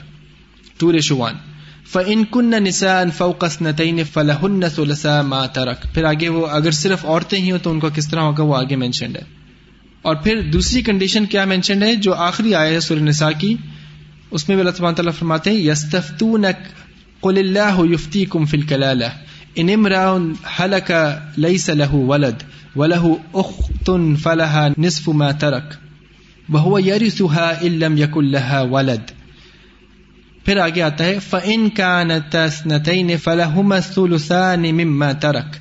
To ratio one. فن کن نسا فوقس نتعین فلاح سلسا ما ترک پھر آگے وہ اگر صرف عورتیں ہی ہوں تو ان کا کس طرح ہوگا؟ وہ آگے مینشنڈ ہے۔ اور پھر دوسری کنڈیشن کیا مینشنڈ ہے؟ جو آخری آئے ہے سور نسا کی، اس میں بھی اللہ تعالیٰ فرماتے ہیں یستفتونک قل اللہ یفتیکم فی الکلالہ ان امرا حلق لیس له ولد وله اخت فلها نصف ما ترک وهو يرثها ان لم يكن لها ولد۔ پھر آگے آتا ہے فن کا نتین فلاحم مما ترک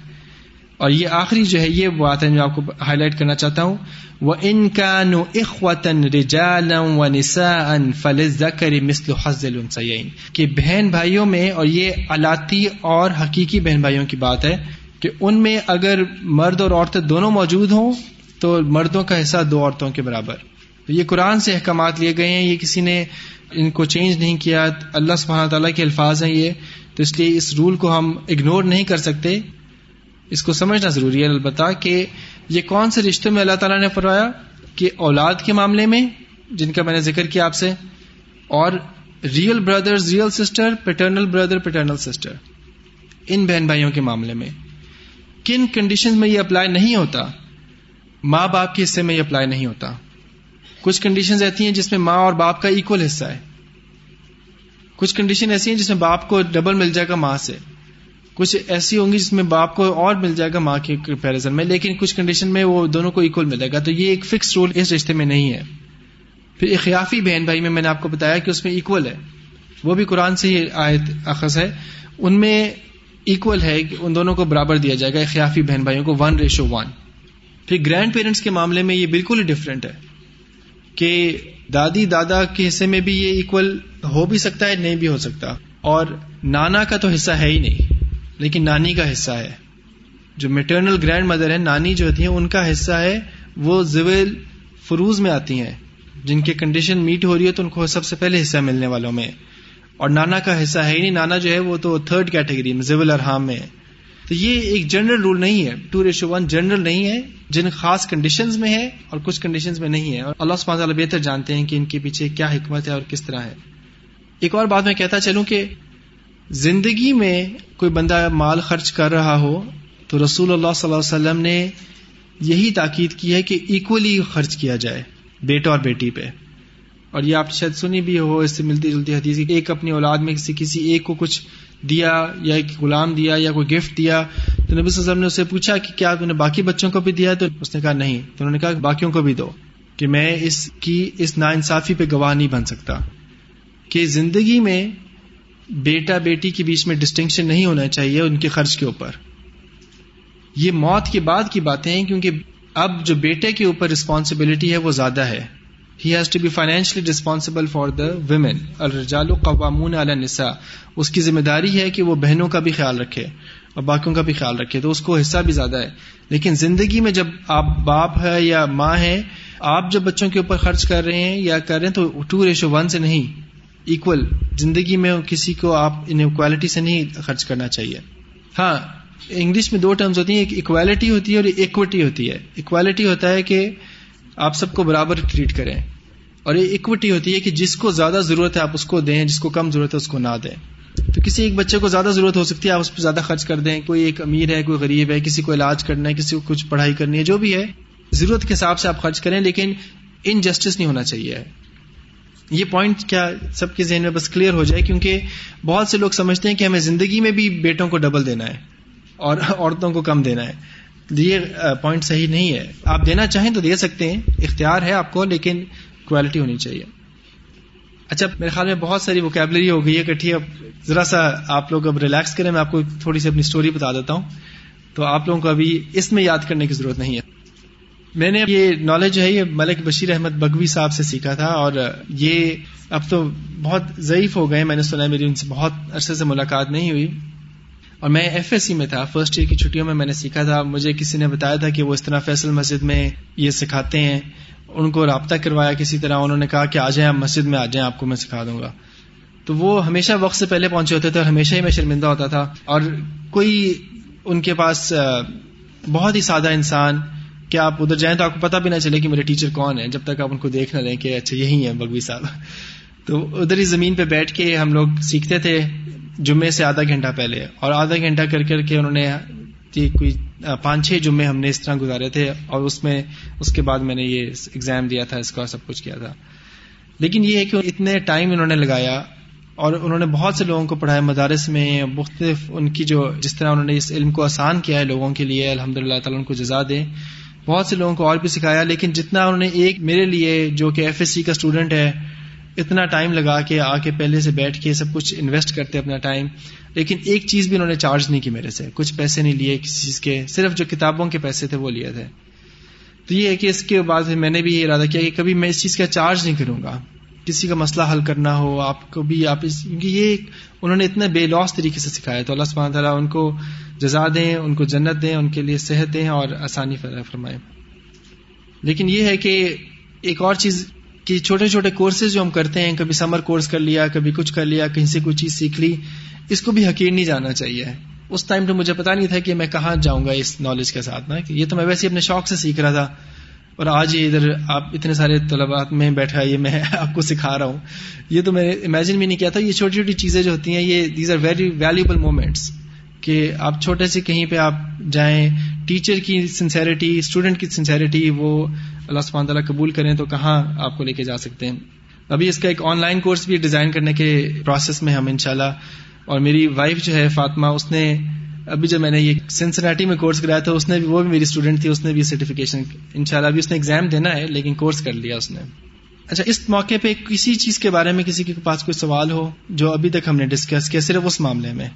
اور یہ آخری جو ہے، یہ بات ہے جو آپ کو ہائی لائٹ کرنا چاہتا ہوں۔ وہ ان کا نو اخوتن رجال و نسا ان فلزکر مسل حزل کہ بہن بھائیوں میں، اور یہ علاتی اور حقیقی بہن بھائیوں کی بات ہے کہ ان میں اگر مرد اور عورتیں دونوں موجود ہوں، تو مردوں کا حصہ دو عورتوں کے برابر۔ یہ قرآن سے احکامات لیے گئے ہیں، یہ کسی نے ان کو چینج نہیں کیا، اللہ سبحانہ تعالیٰ کے الفاظ ہیں یہ، تو اس لیے اس رول کو ہم اگنور نہیں کر سکتے۔ اس کو سمجھنا ضروری ہے۔ البتہ کہ یہ کون سے رشتے میں اللہ تعالیٰ نے فرمایا کہ اولاد کے معاملے میں، جن کا میں نے ذکر کیا آپ سے، اور real brother real sister paternal brother paternal sister ان بہن بھائیوں کے معاملے میں۔ کن کنڈیشن میں یہ اپلائی نہیں ہوتا؟ ماں باپ کے حصے میں یہ اپلائی نہیں ہوتا۔ کچھ کنڈیشن ایسی ہیں جس میں ماں اور باپ کا ایکول حصہ ہے۔ کچھ کنڈیشن ایسی ہیں جس میں باپ کو ڈبل مل جائے گا ماں سے۔ کچھ ایسی ہوں گی جس میں باپ کو اور مل جائے گا ماں کے کمپیرزن میں، لیکن کچھ کنڈیشن میں وہ دونوں کو اکول ملے گا۔ تو یہ ایک فکس رول اس رشتے میں نہیں ہے۔ پھر اخیافی بہن بھائی میں میں نے آپ کو بتایا کہ اس میں اکول ہے۔ وہ بھی قرآن سے ہی آیت اخذ ہے۔ ان میں اکول ہے کہ ان دونوں کو برابر دیا جائے گا اخیافی بہن بھائیوں کو ون ریشو ون پھر گرینڈ پیرنٹس کے معاملے میں یہ بالکل ہی ڈفرینٹ ہے۔ کہ دادی دادا کے حصے میں بھی یہ اکول ہو بھی سکتا ہے، نہیں بھی ہو سکتا۔ اور نانا کا تو حصہ ہے ہی نہیں، لیکن نانی کا حصہ ہے۔ جو میٹرنل گرینڈ مدر ہے نانی جو ہوتی ہیں ان کا حصہ ہے۔ وہ زویل فروز میں آتی ہیں۔ جن کی کنڈیشن میٹ ہو رہی ہے، تو ان کو سب سے پہلے حصہ ملنے والوں میں۔ اور نانا کا حصہ ہے ہی نہیں، نانا جو ہے، وہ تو تھرڈ کیٹیگری میں، زویل ارحام میں۔ تو یہ ایک جنرل رول نہیں ہے۔ ٹو ریشو ون جنرل نہیں ہے، جن خاص کنڈیشن میں ہے اور کچھ کنڈیشن میں نہیں ہے۔ اور اللہ سبحانہ بہتر جانتے ہیں کہ ان کے پیچھے کیا حکمت ہے اور کس طرح ہے۔ ایک اور بات میں کہتا چلوں کہ زندگی میں کوئی بندہ مال خرچ کر رہا ہو تو رسول اللہ صلی اللہ علیہ وسلم نے یہی تاکید کی ہے کہ ایکولی خرچ کیا جائے بیٹا اور بیٹی پہ۔ اور یہ آپ شاید سنی بھی ہو، اس سے ملتی جلتی حدیث ایک اپنی اولاد میں کسی کسی ایک کو کچھ دیا یا ایک غلام دیا یا کوئی گفٹ دیا، تو نبی صلی اللہ علیہ وسلم نے اسے پوچھا کہ کیا تم نے باقی بچوں کو بھی دیا تو اس نے کہا نہیں، تو انہوں نے کہا باقیوں کو بھی دو، کہ میں اس کی، اس نا انصافی پہ گواہ نہیں بن سکتا۔ کہ زندگی میں بیٹا بیٹی کے بیچ میں ڈسٹنکشن نہیں ہونا چاہیے ان کے خرچ کے اوپر۔ یہ موت کے بعد کی باتیں ہیں، کیونکہ اب جو بیٹے کے اوپر رسپانسبلٹی ہے وہ زیادہ ہے۔ He has to be financially responsible for the women الرجال قوامون علی النساء. اس کی ذمہ داری ہے کہ وہ بہنوں کا بھی خیال رکھے اور باقیوں کا بھی خیال رکھے، تو اس کو حصہ بھی زیادہ ہے۔ لیکن زندگی میں جب آپ باپ ہے یا ماں ہے آپ جب بچوں کے اوپر خرچ کر رہے ہیں یا کر رہے ہیں، تو ٹو ریشو ون سے نہیں اکول زندگی میں کسی کو آپ انکوالٹی سے نہیں خرچ کرنا چاہیے۔ ہاں انگلش میں دو ٹرمز ہوتی ہیں، ایک اکوالٹی ہوتی ہے اور اکوٹی ہوتی ہے۔ اکوالٹی ہوتا ہے کہ آپ سب کو برابر ٹریٹ کریں۔ اور یہ اکوٹی ہوتی ہے کہ جس کو زیادہ ضرورت ہے آپ اس کو دیں، جس کو کم ضرورت ہے اس کو نہ دیں۔ تو کسی ایک بچے کو زیادہ ضرورت ہو سکتی ہے، آپ اس پہ زیادہ خرچ کر دیں۔ کوئی ایک امیر ہے، کوئی غریب ہے، کسی کو علاج کرنا ہے، کسی کو کچھ پڑھائی کرنی ہے، جو بھی ہے، ضرورت کے حساب سے آپ خرچ کریں، لیکن ان جسٹس نہیں ہونا چاہیے۔ یہ پوائنٹ کیا سب کے ذہن میں بس کلیئر ہو جائے، کیونکہ بہت سے لوگ سمجھتے ہیں کہ ہمیں زندگی میں بھی بیٹوں کو ڈبل دینا ہے اور عورتوں کو کم دینا ہے۔ یہ پوائنٹ صحیح نہیں ہے۔ آپ دینا چاہیں تو دے سکتے ہیں، اختیار ہے آپ کو، لیکن کوالٹی ہونی چاہیے۔ اچھا میرے خیال میں بہت ساری ووکیبلری ہو گئی ہے کٹھی اب ذرا سا آپ لوگ اب ریلیکس کریں، میں آپ کو تھوڑی سی اپنی اسٹوری بتا دیتا ہوں۔ تو آپ لوگوں کو ابھی اس میں یاد کرنے کی ضرورت نہیں ہے۔ میں نے یہ نالج جو ہے، یہ ملک بشیر احمد بگوی صاحب سے سیکھا تھا، اور یہ اب تو بہت ضعیف ہو گئے میں نے سنا میری ان سے بہت عرصے سے ملاقات نہیں ہوئی۔ اور میں ایف ایس سی میں تھا فرسٹ ایئر کی چھٹیوں میں میں نے سیکھا تھا۔ مجھے کسی نے بتایا تھا کہ وہ اس طرح فیصل مسجد میں یہ سکھاتے ہیں۔ ان کو رابطہ کروایا کسی طرح۔ انہوں نے کہا کہ آ جائیں آپ مسجد میں، آ جائیں، آپ کو میں سکھا دوں گا۔ تو وہ ہمیشہ وقت سے پہلے پہنچے ہوتے تھے اور ہمیشہ ہی میں شرمندہ ہوتا تھا۔ اور کوئی ان کے پاس بہت ہی سادہ انسان کہ آپ ادھر جائیں تو آپ کو پتا بھی نہ چلے کہ میرے ٹیچر کون ہے جب تک آپ ان کو دیکھ نہ لیں کہ اچھا یہی ہے بگوی صاحب۔ تو ادھر ہی زمین پہ بیٹھ کے ہم لوگ سیکھتے تھے جمعے سے آدھا گھنٹہ پہلے اور آدھا گھنٹہ کر کر کے انہوں نے جی کوئی پانچ چھ جمعے ہم نے اس طرح گزارے تھے اور اس میں، اس کے بعد میں نے یہ ایگزام دیا تھا، اس کا سب کچھ کیا تھا۔ لیکن یہ ہے کہ اتنے ٹائم انہوں نے لگایا اور انہوں نے بہت سے لوگوں کو پڑھایا مدارس میں، مختلف ان کی جو جس طرح انہوں نے اس علم کو آسان کیا ہے لوگوں کے لیے الحمد للہ تعالیٰ ان کو جزا دے۔ بہت سے لوگوں کو اور بھی سکھایا، لیکن جتنا انہوں نے ایک میرے لیے جو کہ ایف ایس سی کا اسٹوڈنٹ ہے اتنا ٹائم لگا کے آ کے پہلے سے بیٹھ کے سب کچھ انویسٹ کرتے اپنا ٹائم لیکن ایک چیز بھی انہوں نے چارج نہیں کی میرے سے. کچھ پیسے نہیں لیے کسی چیز کے. صرف جو کتابوں کے پیسے تھے وہ لیے تھے. تو یہ ہے کہ اس کے بعد میں نے بھی یہ ارادہ کیا کہ کبھی میں اس چیز کا چارج نہیں کروں گا. کسی کا مسئلہ حل کرنا ہو، آپ کو بھی آپ اس کیونکہ یہ انہوں نے اتنے بے لوس طریقے سے سکھایا تو اللہ سبحانہ تعالیٰ ان کو جزا دیں، ان کو جنت دیں، ان کے لیے صحت دیں اور آسانی فرمائیں لیکن یہ ہے کہ ایک اور چیز کہ چھوٹے چھوٹے کورسز جو ہم کرتے ہیں، کبھی سمر کورس کر لیا، کبھی کچھ کر لیا، کہیں سے کوئی چیز سیکھ لی، اس کو بھی حقیر نہیں جانا چاہیے۔ اس ٹائم تو مجھے پتا نہیں تھا کہ میں کہاں جاؤں گا اس نالج کے ساتھ نا، کہ یہ تو میں ویسے اپنے شوق سے سیکھ رہا تھا۔ اور آج یہ ادھر آپ اتنے سارے طلبات میں بیٹھا یہ میں آپ کو سکھا رہا ہوں۔ یہ تو میں نے امیجن بھی نہیں کیا تھا۔ یہ چھوٹی چھوٹی چیزیں جو ہوتی ہیں، یہ these are very valuable moments کہ آپ چھوٹے سے کہیں پہ آپ جائیں ٹیچر کی سنسیرٹی اسٹوڈنٹ کی سنسیرٹی وہ اللہ سبحانہ تعالیٰ قبول کریں تو کہاں آپ کو لے کے جا سکتے ہیں۔ ابھی اس کا ایک آن لائن کورس بھی ڈیزائن کرنے کے پروسیس میں ہم انشاءاللہ اور میری وائف جو ہے فاطمہ، اس نے ابھی جب میں نے یہ سنسناٹی میں کورس کرایا تھا، اس نے بھی وہ بھی میری اسٹوڈنٹ تھی، اس نے بھی سرٹیفکیشن ان شاء اللہ ابھی اس نے ایگزام دینا ہے، لیکن کورس کر لیا اس نے۔ اچھا اس موقع پہ کسی چیز کے بارے میں کسی کے پاس کوئی سوال ہو جو ابھی تک ہم نے ڈسکس کیا، صرف اس معاملے میں؟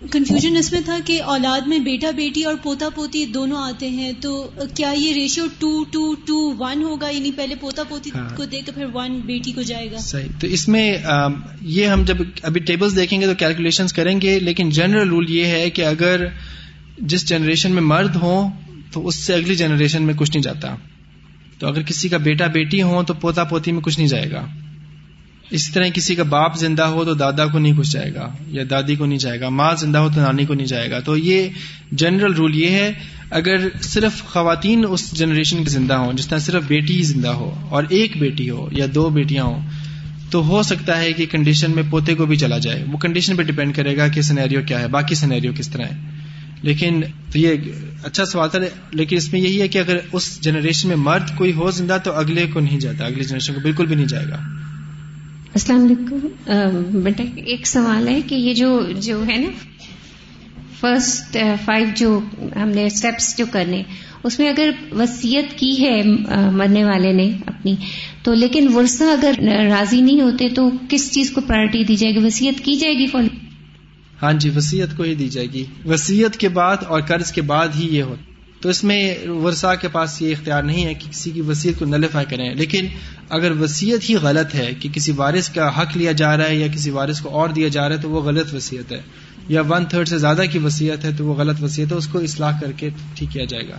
کنفیوژن اس میں تھا کہ اولاد میں بیٹا بیٹی اور پوتا پوتی دونوں آتے ہیں تو کیا یہ ratio to two to one ہوگا؟ یعنی پہلے پوتا پوتی ہاں۔ کو دے کر پھر ون بیٹی کو جائے گا۔ صحیح۔ تو اس میں یہ ہم جب ابھی ٹیبلز دیکھیں گے تو کیلکولیشن کریں گے لیکن جنرل رول یہ ہے کہ اگر جس جنریشن میں مرد ہوں تو اس سے اگلی جنریشن میں کچھ نہیں جاتا۔ تو اگر کسی کا بیٹا بیٹی ہو تو پوتا پوتی میں کچھ نہیں جائے گا۔ اسی طرح کسی کا باپ زندہ ہو تو دادا کو نہیں گھس جائے گا یا دادی کو نہیں جائے گا، ماں زندہ ہو تو نانی کو نہیں جائے گا۔ تو یہ جنرل رول یہ ہے، اگر صرف خواتین اس جنریشن کے زندہ ہوں، جس طرح صرف بیٹی ہی زندہ ہو اور ایک بیٹی ہو یا دو بیٹیاں ہوں، تو ہو سکتا ہے کہ کنڈیشن میں پوتے کو بھی چلا جائے۔ وہ کنڈیشن پہ ڈپینڈ کرے گا کہ سنیریو کیا ہے، باقی سنیریو کس طرح ہے۔ لیکن تو یہ اچھا سوال تھا، لیکن اس میں یہی ہے کہ اگر اس جنریشن میں مرد کوئی ہو زندہ تو اگلے کو نہیں جاتا اگلی جنریشن کو بالکل بھی نہیں جائے گا۔ السلام علیکم۔ بیٹا، ایک سوال ہے کہ یہ جو جو ہے نا فرسٹ فائیو جو ہم نے اسٹیپس جو کرنے، اس میں اگر وسیعت کی ہے مرنے والے نے اپنی، تو لیکن ورثہ اگر راضی نہیں ہوتے، تو کس چیز کو پرائرٹی دی جائے گی؟ وسیعت کی جائے گی فالو ہاں جی وسیعت کو ہی دی جائے گی۔ وسیعت کے بعد اور قرض کے بعد ہی یہ ہوتا تو اس میں ورسا کے پاس یہ اختیار نہیں ہے کہ کسی کی وصیت کو نلیفائی کریں۔ لیکن اگر وصیت ہی غلط ہے کہ کسی وارث کا حق لیا جا رہا ہے یا کسی وارث کو اور دیا جا رہا ہے تو وہ غلط وصیت ہے، یا ون تھرڈ سے زیادہ کی وصیت ہے تو وہ غلط وصیت ہے، اس کو اصلاح کر کے ٹھیک کیا جائے گا۔